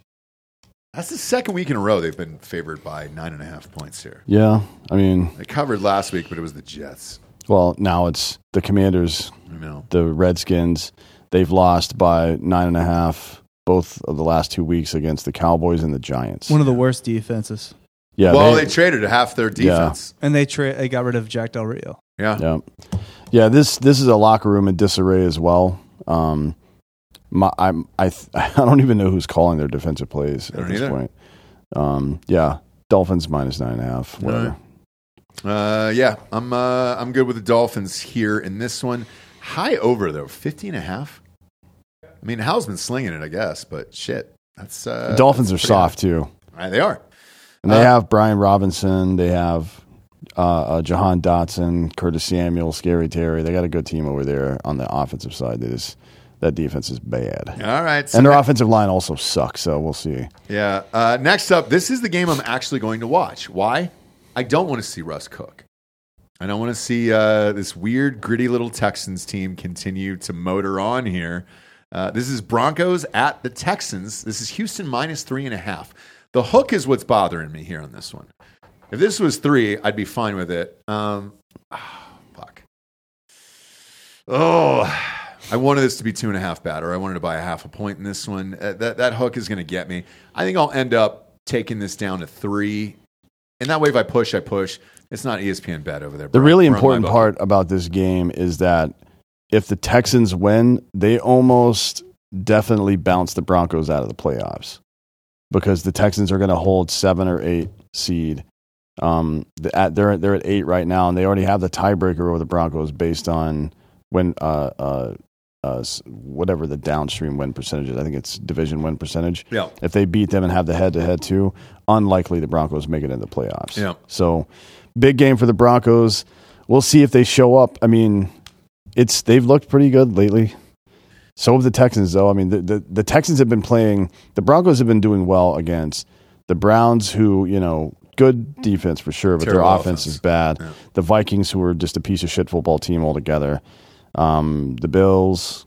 That's the second week in a row they've been favored by nine and a half points here. Yeah, I mean, They covered last week, but it was the Jets. well, now it's the Commanders, I know. the Redskins. They've lost by nine and a half both of the last two weeks against the Cowboys and the Giants. One of the worst defenses. yeah, well, they, traded half their defense. And they tra- they got rid of Jack Del Rio. Yeah. Yeah, yeah. This this is a locker room in disarray as well. Um, my, I'm I th- <laughs> I don't even know who's calling their defensive plays at this either. point. Um, yeah, Dolphins minus nine and a half. Whatever. Uh, yeah, I'm uh, I'm good with the Dolphins here in this one. High over though, 50 and a half. I mean, Howell's been slinging it, I guess, but shit, that's uh, the Dolphins are that's pretty soft too, high. Uh, they are. and they Uh, have Brian Robinson. They have uh, uh, Jahan Dotson, Curtis Samuel, Scary Terry. They got a good team over there on the offensive side. They just That defense is bad. All right. so And their offensive line also sucks, so we'll see. Yeah. Uh, next up, this is the game I'm actually going to watch. Why? I don't want to see Russ cook. And I don't want to see uh, this weird, gritty little Texans team continue to motor on here. Uh, this is Broncos at the Texans. This is Houston minus three and a half. The hook is what's bothering me here on this one. If this was three, I'd be fine with it. Um, ah, <sighs> fuck. Oh, I wanted this to be two and a half bad, or I wanted to buy a half a point in this one. Uh, that that hook is going to get me. I think I'll end up taking this down to three, and that way, if I push, I push. It's not ESPN bet over there. The really important part about this game is that if the Texans win, they almost definitely bounce the Broncos out of the playoffs because the Texans are going to hold seven or eight seed. Um, at, they're they're at eight right now, and they already have the tiebreaker over the Broncos based on when uh, uh, uh, whatever the downstream win percentage is. I think it's division win percentage. Yeah. If they beat them and have the head to head too, unlikely the Broncos make it into the playoffs. Yeah. So big game for the Broncos. We'll see if they show up. I mean, it's they've looked pretty good lately. So have the Texans, though. I mean, the, the, the Texans have been playing. The Broncos have been doing well against the Browns, who you know, good defense for sure, but Terrible their offense, offense. is bad. The Vikings, who are just a piece of shit football team altogether. Um, the Bills,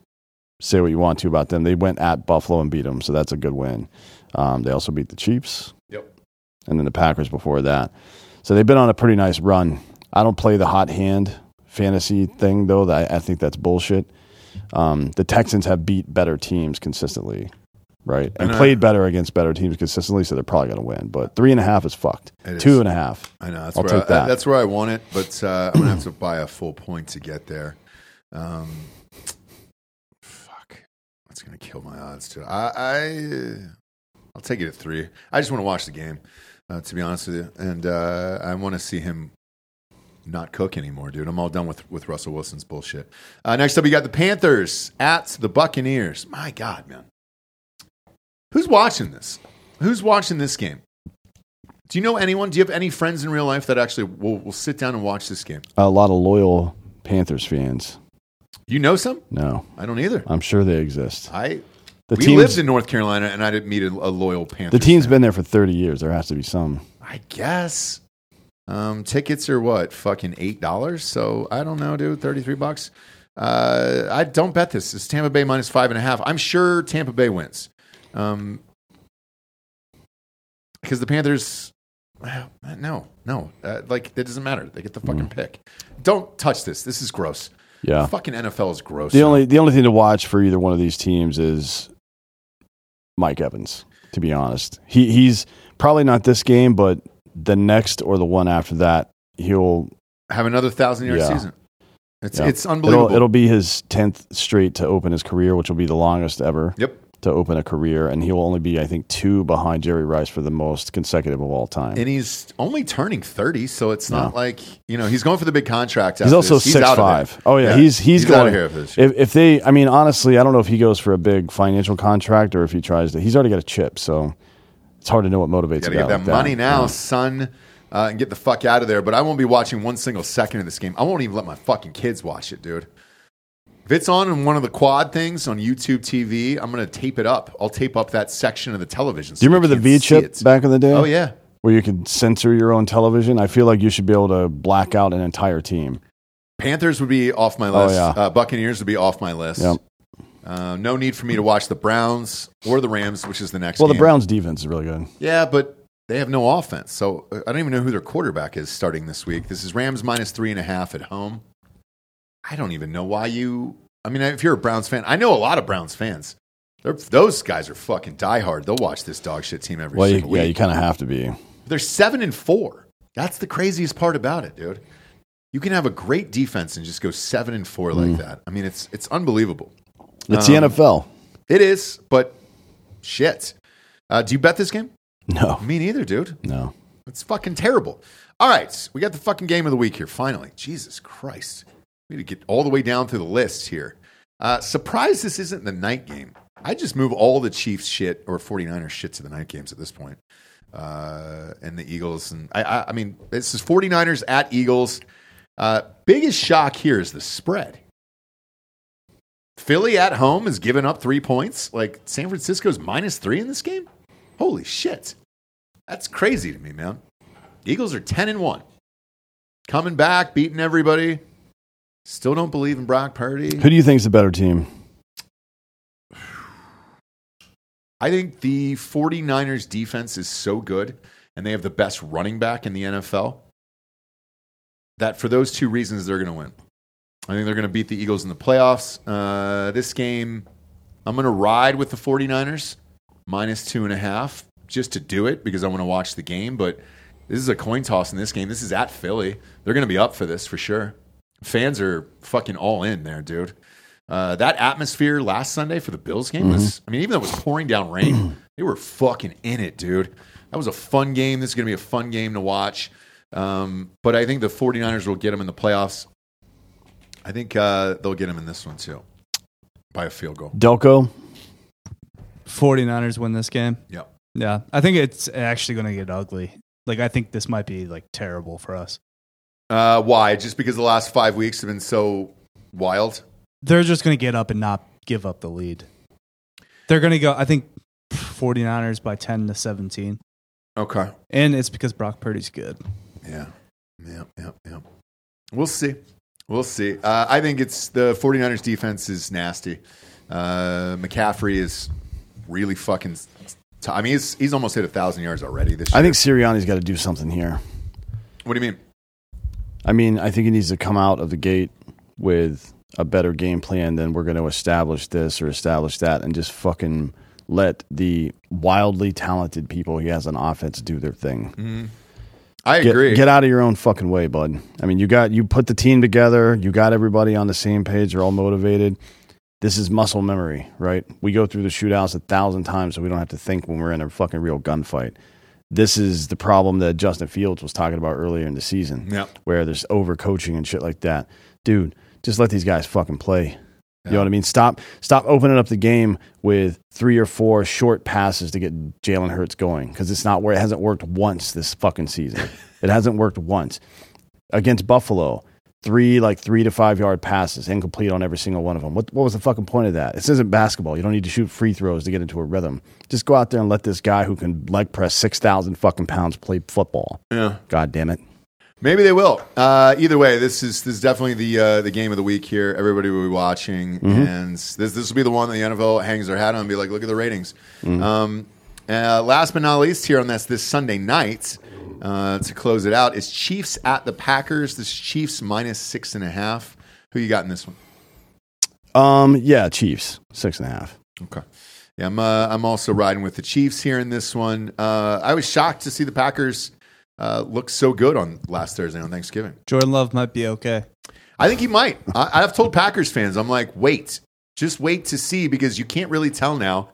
say what you want to about them. They went at Buffalo and beat them, so that's a good win. Um, they also beat the Chiefs Yep. and then the Packers before that. So they've been on a pretty nice run. I don't play the hot hand fantasy thing though. That I think that's bullshit. Um, the Texans have beat better teams consistently, right, and And, played better against better teams consistently. So they're probably going to win. But three and a half is fucked. Two is. and a half. I know. That's I'll where take I, that. That's where I want it, but uh, I'm gonna have to buy a full point to get there. Um, fuck, that's gonna kill my odds too. I, I I'll take it at three. I just want to watch the game, uh, to be honest with you, and uh, I want to see him not cook anymore, dude. I'm all done with with Russell Wilson's bullshit. Uh, next up, you got the Panthers at the Buccaneers. My God, man, who's watching this? Who's watching this game? Do you know anyone? Do you have any friends in real life that actually will, will sit down and watch this game? A lot of loyal Panthers fans. You know some? No, I don't either. I'm sure they exist. I The we lived in North Carolina, and I didn't meet a, a loyal Panther. the team's been there for 30 years. There has to be some. I guess. Um, tickets are what? Fucking eight dollars. So I don't know, dude. Thirty three bucks. Uh, I don't bet this. It's Tampa Bay minus five and a half. I'm sure Tampa Bay wins. Um, because the Panthers. No, no. Uh, like it doesn't matter. They get the fucking pick. Don't touch this. This is gross. Yeah. Fucking NFL is gross. The only the only thing to watch for either one of these teams is Mike Evans. To be honest, he he's probably not this game, but the next or the one after that, he'll have another thousand yard Yeah. season. It's yeah. it's unbelievable. It'll, it'll be his tenth straight to open his career, which will be the longest ever yep. To open a career, and he will only be, I think, two behind Jerry Rice for the most consecutive of all time. And he's only turning thirty, so it's not Yeah. like you know he's going for the big contract. He's also this. six out five. Oh yeah, he's he's, out going of here. If, if they, I mean, honestly, I don't know if he goes for a big financial contract or if he tries to. He's already got a chip, so it's hard to know what motivates. Got to get that like money now, Yeah. son, uh, and get the fuck out of there. But I won't be watching one single second of this game. I won't even let my fucking kids watch it, dude. If it's on in one of the quad things on YouTube TV, I'm gonna tape it up. I'll tape up that section of the television. Do you remember the V chip back in the day? Oh yeah. where you could censor your own television. I feel like you should be able to black out an entire team. Panthers would be off my Oh, list. yeah. uh, Buccaneers would be off my list. Yep. Uh, no need for me to watch the Browns or the Rams, which is the next. Well, the. Browns' defense is really good. Yeah, but they have no offense, so uh, I don't even know who their quarterback is starting this week. This is Rams minus three and a half at home. I don't even know why you. I mean, if you're a Browns fan, I know a lot of Browns fans. They're, those guys are fucking diehard. They'll watch this dog shit team every Well, you, single yeah, you kind of have to be. They're seven and four. That's the craziest part about it, dude. You can have a great defense and just go seven and four Mm. like that. I mean, it's it's unbelievable. It's Um, the NFL. It is, but shit. Uh, do you bet this game? No, Me neither, dude. no. It's fucking terrible. All right, we got the fucking game of the week here. Finally, Jesus Christ, we need to get all the way down through the list here. Uh, surprised this isn't the night game. I just move all the Chiefs shit or 49ers shit to the night games at this point. Uh, and the Eagles. And I, I, I mean, this is 49ers at Eagles. Uh, biggest shock here is the spread Philly at home is giving up three points. Like San Francisco's minus three in this game. Holy shit, that's crazy to me, man. Eagles are ten and one, coming back, beating everybody. Still don't believe in Brock Purdy. Who do you think is the better team? I think the 49ers defense is so good and they have the best running back in the NFL that for those two reasons they're going to win. I think they're going to beat the Eagles in the playoffs. Uh, this game, I'm going to ride with the 49ers minus two and a half just to do it because I want to watch the game. But this is a coin toss in this game. This is at Philly. They're going to be up for this for sure. Fans are fucking all in there, dude. Uh, that atmosphere last Sunday for the Bills game was, I mean, even though it was pouring down rain, <clears throat> they were fucking in it, dude. That was a fun game. This is going to be a fun game to watch. Um, but I think the 49ers will get them in the playoffs. I think uh, they'll get them in this one too by a field goal. Delco? 49ers win this game. Yeah. Yeah. I think it's actually going to get ugly. Like, I think this might be like terrible for us. Uh, why? Just because the last five weeks have been so wild? They're just going to get up and not give up the lead. They're going to go, I think, 49ers by 10 to 17. Okay. And it's because Brock Purdy's good. Yeah. Yeah. Yeah. Yeah. We'll see. We'll see. Uh, I think it's the 49ers defense is nasty. Uh, McCaffrey is really fucking. T- I mean, he's, he's almost hit a thousand yards already this year. I think Sirianni's got to do something here. What do you mean? I mean, I think he needs to come out of the gate with a better game plan than we're going to establish this or establish that and just fucking let the wildly talented people he has on offense do their thing. Mm-hmm. I Get, agree. get out of your own fucking way, bud. I mean, you got you put the team together, you got everybody on the same page, they're all motivated. This is muscle memory, right? We go through the shootouts a thousand times so we don't have to think when we're in a fucking real gunfight. This is the problem that Justin Fields was talking about earlier in the season, Yeah. where there's overcoaching and shit like that. Dude, just let these guys fucking play. You know what I mean? Stop stop opening up the game with three or four short passes to get Jalen Hurts going because it's not where it hasn't worked once this fucking season. <laughs> it hasn't worked once against Buffalo. Three like three to five yard passes, incomplete on every single one of them. What what was the fucking point of that? This isn't basketball. You don't need to shoot free throws to get into a rhythm. Just go out there and let this guy who can leg press six thousand fucking pounds play football. Yeah. God damn it. Maybe they will. Uh, either way, this is this is definitely the uh, the game of the week here. Everybody will be watching, and this this will be the one that the NFL hangs their hat on and be like, look at the ratings. Um, uh, last but not least, here on this this Sunday night uh, to close it out is Chiefs at the Packers. This is Chiefs minus six and a half. Who you got in this one? Um, yeah, Chiefs six and a half. Okay. Yeah, I'm uh, I'm also riding with the Chiefs here in this one. Uh, I was shocked to see the Packers uh, look so good on last Thursday on Thanksgiving. Jordan Love might be okay. I think he might. I, I've told Packers fans, I'm like, wait, just wait to see because you can't really tell now.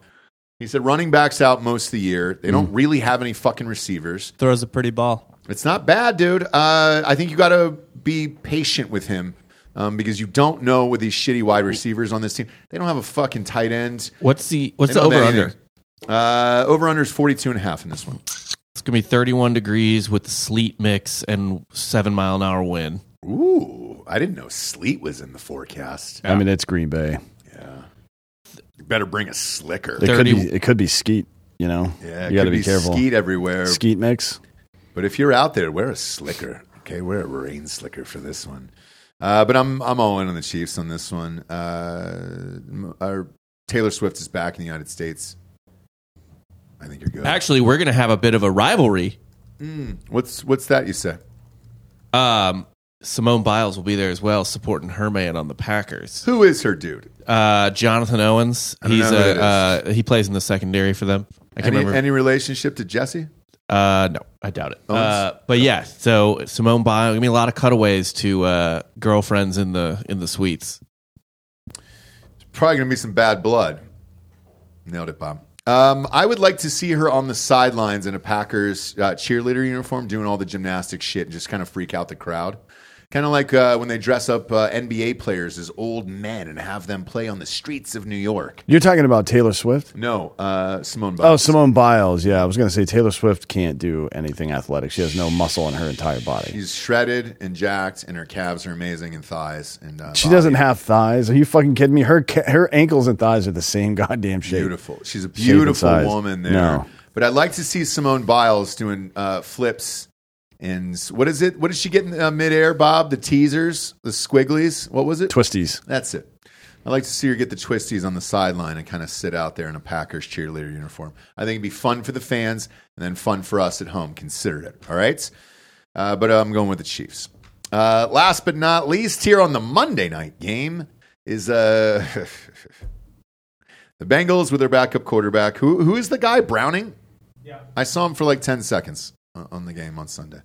He said running backs out most of the year. They don't really have any fucking receivers. Throws a pretty ball. It's not bad, dude. Uh, I think you got to be patient with him um, because you don't know with these shitty wide receivers on this team. They don't have a fucking tight end. What's the what's They the don't have over under? anything. Uh, over under is 42 and a half in this one. It's gonna be 31 degrees with the sleet mix and seven mile an hour wind. Ooh, I didn't know sleet was in the forecast. I mean, it's Green Bay. You better bring a slicker. It could be it could be skeet. You know, Yeah, you got to could be, careful. Skeet everywhere. Skeet mix. But if you're out there, wear a slicker. Okay, wear a rain slicker for this one. Uh, but I'm I'm all in on the Chiefs on this one. Uh, our Taylor Swift is back in the United States. I think you're good. Actually, we're gonna have a bit of a rivalry. What's what's that you say? Um, Simone Biles will be there as well, supporting her man on the Packers. Who is her dude? Uh, Jonathan Owens. don't He's know who that a, uh, he plays in the secondary for them. I can't Any, remember. any relationship to Jesse? Uh, no, I doubt it. Owens? Uh, but yeah, so Simone Biles. I mean, a lot of cutaways to uh, girlfriends in the in the suites. Probably going to be some bad blood. Nailed it, Bob. Um, I would like to see her on the sidelines in a Packers uh, cheerleader uniform doing all the gymnastic shit and just kind of freak out the crowd. Kind of like uh, when they dress up uh, NBA players as old men and have them play on the streets of New York. You're talking about Taylor Swift? No, uh, Simone Oh, Biles. Simone Biles. Yeah, I was going to say Taylor Swift can't do anything athletic. She has no muscle in her entire body. She's shredded and jacked, and her calves are amazing and thighs. And uh, She body. doesn't have thighs. Are you fucking kidding me? Her ca- her ankles and thighs are the same <laughs> goddamn shape. beautiful. She's a beautiful woman there. No. But I'd like to see Simone Biles doing uh, flips. And what is it? What did she get in uh, midair, Bob? The teasers, the squigglies. What was it? Twisties. That's it. I'd like to see her get the twisties on the sideline and kind of sit out there in a Packers cheerleader uniform. I think it'd be fun for the fans and then fun for us at home. Consider it. All right. Uh, but I'm going with the Chiefs. Uh, last but not least, here on the Monday night game is uh, <laughs> the Bengals with their backup quarterback. Who who is the guy? Browning. Yeah. I saw him for like ten seconds on on the game on Sunday.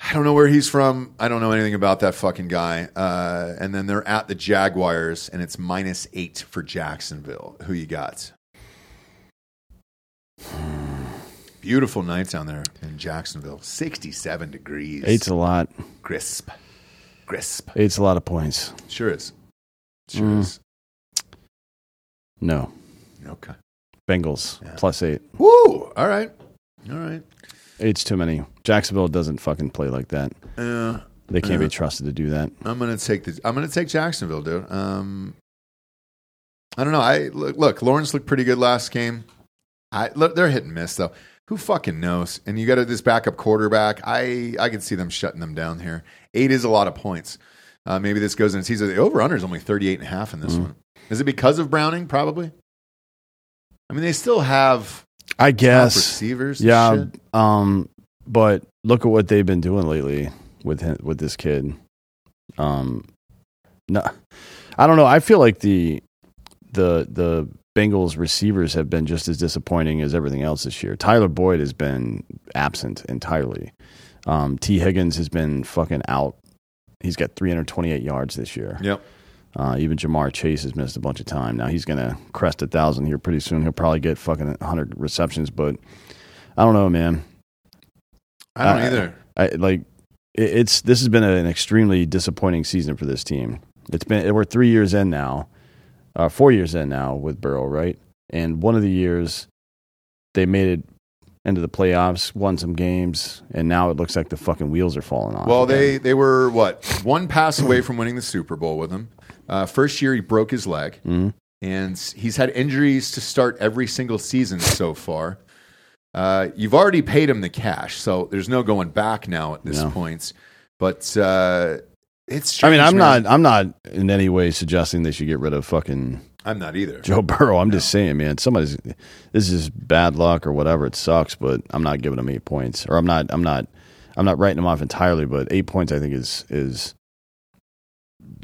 I don't know where he's from. I don't know anything about that fucking guy. Uh, and then they're at the Jaguars, and it's minus eight for Jacksonville. Who you got? <sighs> Beautiful night down there in Jacksonville. 67 degrees. Eight's a lot. crisp. Crisp. Eight's a lot of points. Sure is. Sure Mm. is. No. Okay. Bengals Yeah. plus eight. Woo! All right. All right. Eight's too many. Jacksonville doesn't fucking play like that. Uh, They can't Yeah. be trusted to do that. I'm gonna take the. I'm gonna take Jacksonville, dude. Um, I don't know. I look, look. Lawrence looked pretty good last game. I look. They're hit and miss though. Who fucking knows? And you got this backup quarterback. I I can see them shutting them down here. Eight is a lot of points. Uh, maybe this goes in season. The over under is only 38 and a half in this Mhm. one. Is it because of Browning? Probably. I mean, they still have I guess. receivers. Yeah. shit. Um, but look at what they've been doing lately with him, with this kid. Um, no, I don't know. I feel like the the the Bengals receivers have been just as disappointing as everything else this year. Tyler Boyd has been absent entirely. Um, Tee Higgins has been fucking out. He's got 328 yards this year. Yep. Uh, even Ja'Marr Chase has missed a bunch of time. Now he's going to crest a thousand here pretty soon. He'll probably get fucking 100 receptions, but I don't know, man. I don't either. I like it, it's this has been an extremely disappointing season for this team. It's been we're three years in now, uh, four years in now with Burrow, right? And one of the years they made it into the playoffs, won some games, and now it looks like the fucking wheels are falling off. Well, again. they they were what one pass away from winning the Super Bowl with him. Uh, first year he broke his leg, Mhm. and he's had injuries to start every single season so far. Uh, you've already paid him the cash, so there's no going back now at this No. point. But uh, it's true. I mean, I'm man. not I'm not in any way suggesting they should get rid of fucking I'm not either. Joe Burrow. I'm just saying, man, somebody's this is bad luck or whatever. It sucks, but I'm not giving him eight points, or I'm not, I'm not, I'm not writing him off entirely. But eight points, I think, is is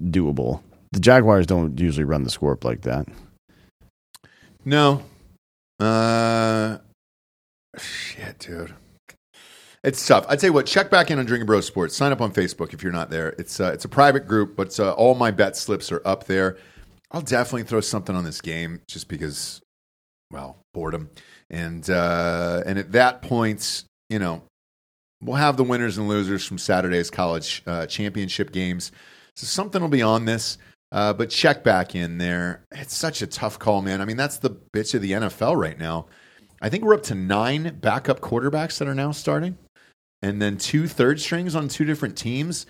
doable. The Jaguars don't usually run the score up like that. No. Uh, shit, dude. It's tough. I tell you what. Check back in on Drinkin Bros Sports. Sign up on Facebook if you're not there. It's uh, it's a private group, but uh, all my bet slips are up there. I'll definitely throw something on this game just because, well, boredom, and uh, and at that point, you know, we'll have the winners and losers from Saturday's college uh, championship games. So something will be on this. Uh, but check back in there. It's such a tough call, man. I mean, that's the bitch of the NFL right now. I think we're up to nine backup quarterbacks that are now starting, and then two third strings on two different teams.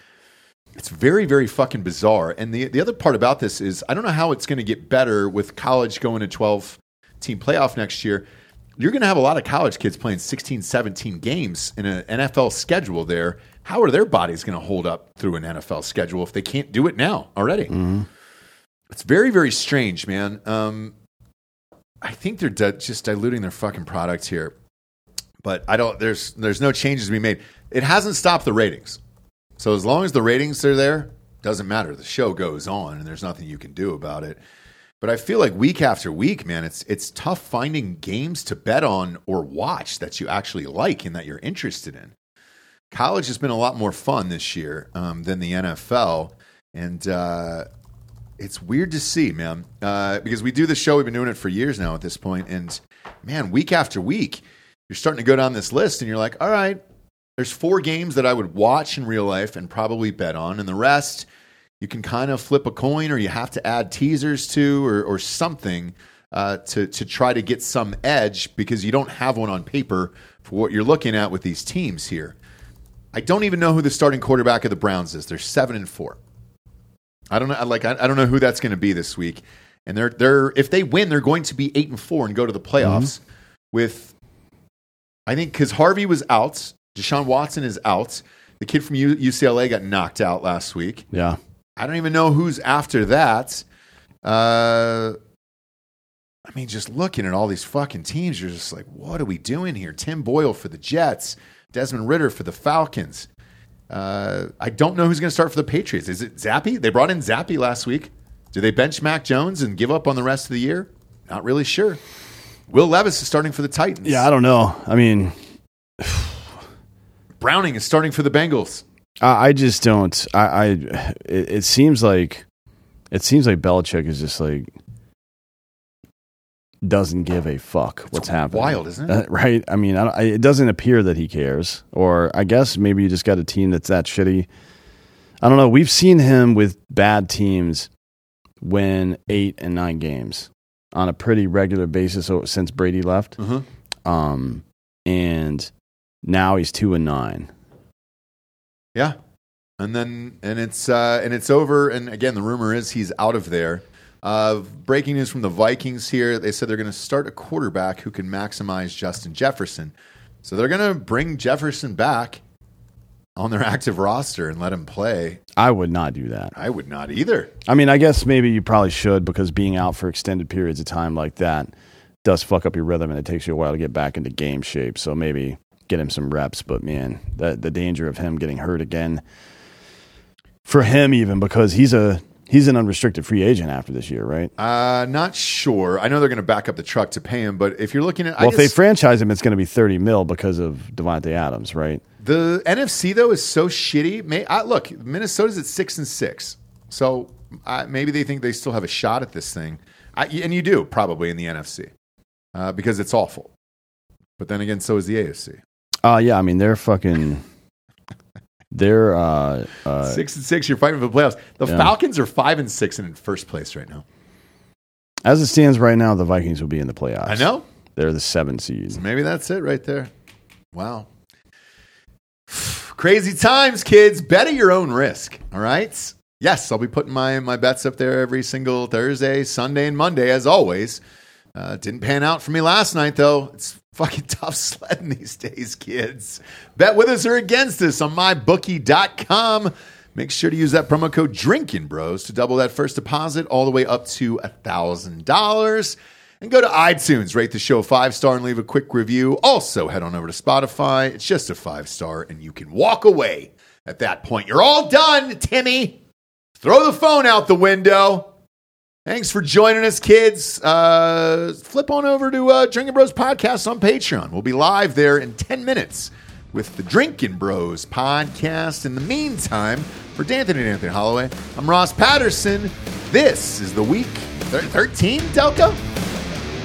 It's very, very fucking bizarre. And the the other part about this is I don't know how it's going to get better with college going to 12 team playoff next year. You're going to have a lot of college kids playing 16, 17 games in an NFL schedule there. How are their bodies going to hold up through an NFL schedule if they can't do it now already? It's very, very strange, man. Um, I think they're di- just diluting their fucking product here, but I don't. There's there's no changes to be made. It hasn't stopped the ratings, so as long as the ratings are there, doesn't matter. The show goes on, and there's nothing you can do about it. But I feel like week after week, man, it's it's tough finding games to bet on or watch that you actually like and that you're interested in. College has been a lot more fun this year um, than the NFL, and uh, it's weird to see, man, uh, because we do the show. We've been doing it for years now at this point, and man, week after week, you're starting to go down this list, and you're like, all right, there's four games that I would watch in real life and probably bet on, and the rest you can kind of flip a coin or you have to add teasers to or, or something uh, to to try to get some edge because you don't have one on paper for what you're looking at with these teams here. I don't even know who the starting quarterback of the Browns is. They're seven and four. I don't know. Like I, I don't know who that's going to be this week. And they're they're if they win, they're going to be eight and four and go to the playoffs. With I think because Harvey was out, Deshaun Watson is out. The kid from U- UCLA got knocked out last week. Yeah. I don't even know who's after that. Uh, I mean, just looking at all these fucking teams, you're just like, what are we doing here? Tim Boyle for the Jets, Desmond Ridder for the Falcons. Uh, I don't know who's going to start for the Patriots. Is it Zappe? They brought in Zappe last week. Do they bench Mac Jones and give up on the rest of the year? Not really sure. Will Levis is starting for the Titans. Yeah, I don't know. I mean, <sighs> Browning is starting for the Bengals. I, I just don't. I, I it, it seems like it seems like Belichick is just like doesn't give a fuck what's happening. wild, isn't it? Uh, right? I mean, I, don't- I, it doesn't appear that he cares. Or I guess maybe you just got a team that's that shitty. I don't know. We've seen him with bad teams win eight and nine games on a pretty regular basis since Brady left. Uh-huh. Um, and now he's two and nine. Yeah. And then and it's uh, and it's over. And again, the rumor is he's out of there. Uh, breaking news from the Vikings here. They said they're going to start a quarterback who can maximize Justin Jefferson. So they're going to bring Jefferson back on their <laughs> active roster and let him play. I would not do that. I would not either. I mean, I guess maybe you probably should because being out for extended periods of time like that does fuck up your rhythm and it takes you a while to get back into game shape. So maybe get him some reps. But man, the the danger of him getting hurt again for him even because he's a he's an unrestricted free agent after this year, right? Uh, not sure. I know they're going to back up the truck to pay him, but if you're looking at, I Well, if they franchise him, it's going to be thirty mil because of Davante Adams, right? The NFC though is so shitty. May, I, look, Minnesota's at six and six, so uh, maybe they think they still have a shot at this thing, I, and you do probably in the NFC uh, because it's awful. But then again, so is the AFC. Uh yeah, I mean they're fucking they're uh, uh six and six, you're fighting for the playoffs. The Yeah. Falcons are five and six and in first place right now. as it stands right now, the Vikings will be in the playoffs. I know. They're the seven seed. Maybe that's it right there. Wow. Crazy times, kids. Bet at your own risk. All right. Yes, I'll be putting my, my bets up there every single Thursday, Sunday, and Monday, as always. Uh, didn't pan out for me last night, though. It's fucking <laughs> tough sledding these days, kids. Bet with us or against us on mybookie.com. Make sure to use that promo code Drinkin Bros to double that first deposit all the way up to $1,000. And go to iTunes, rate the show five star, and leave a quick review. Also, head on over to Spotify. It's just a five star, and you can walk away at that point. You're all done, Timmy. Throw the phone out the window. Thanks for joining us, kids. Uh, flip on over to uh, Drinkin Bros Podcast on Patreon. We'll be live there in 10 minutes with the Drinkin Bros Podcast. In the meantime, for D'Anthony and Anthony Holloway, I'm Ross Patterson. This is the week thir- 13, Delco?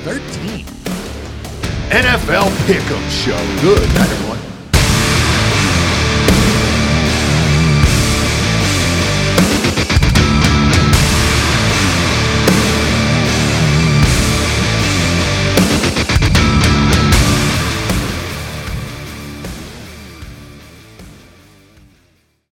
13. NFL Pick'em Show. Good night, everyone.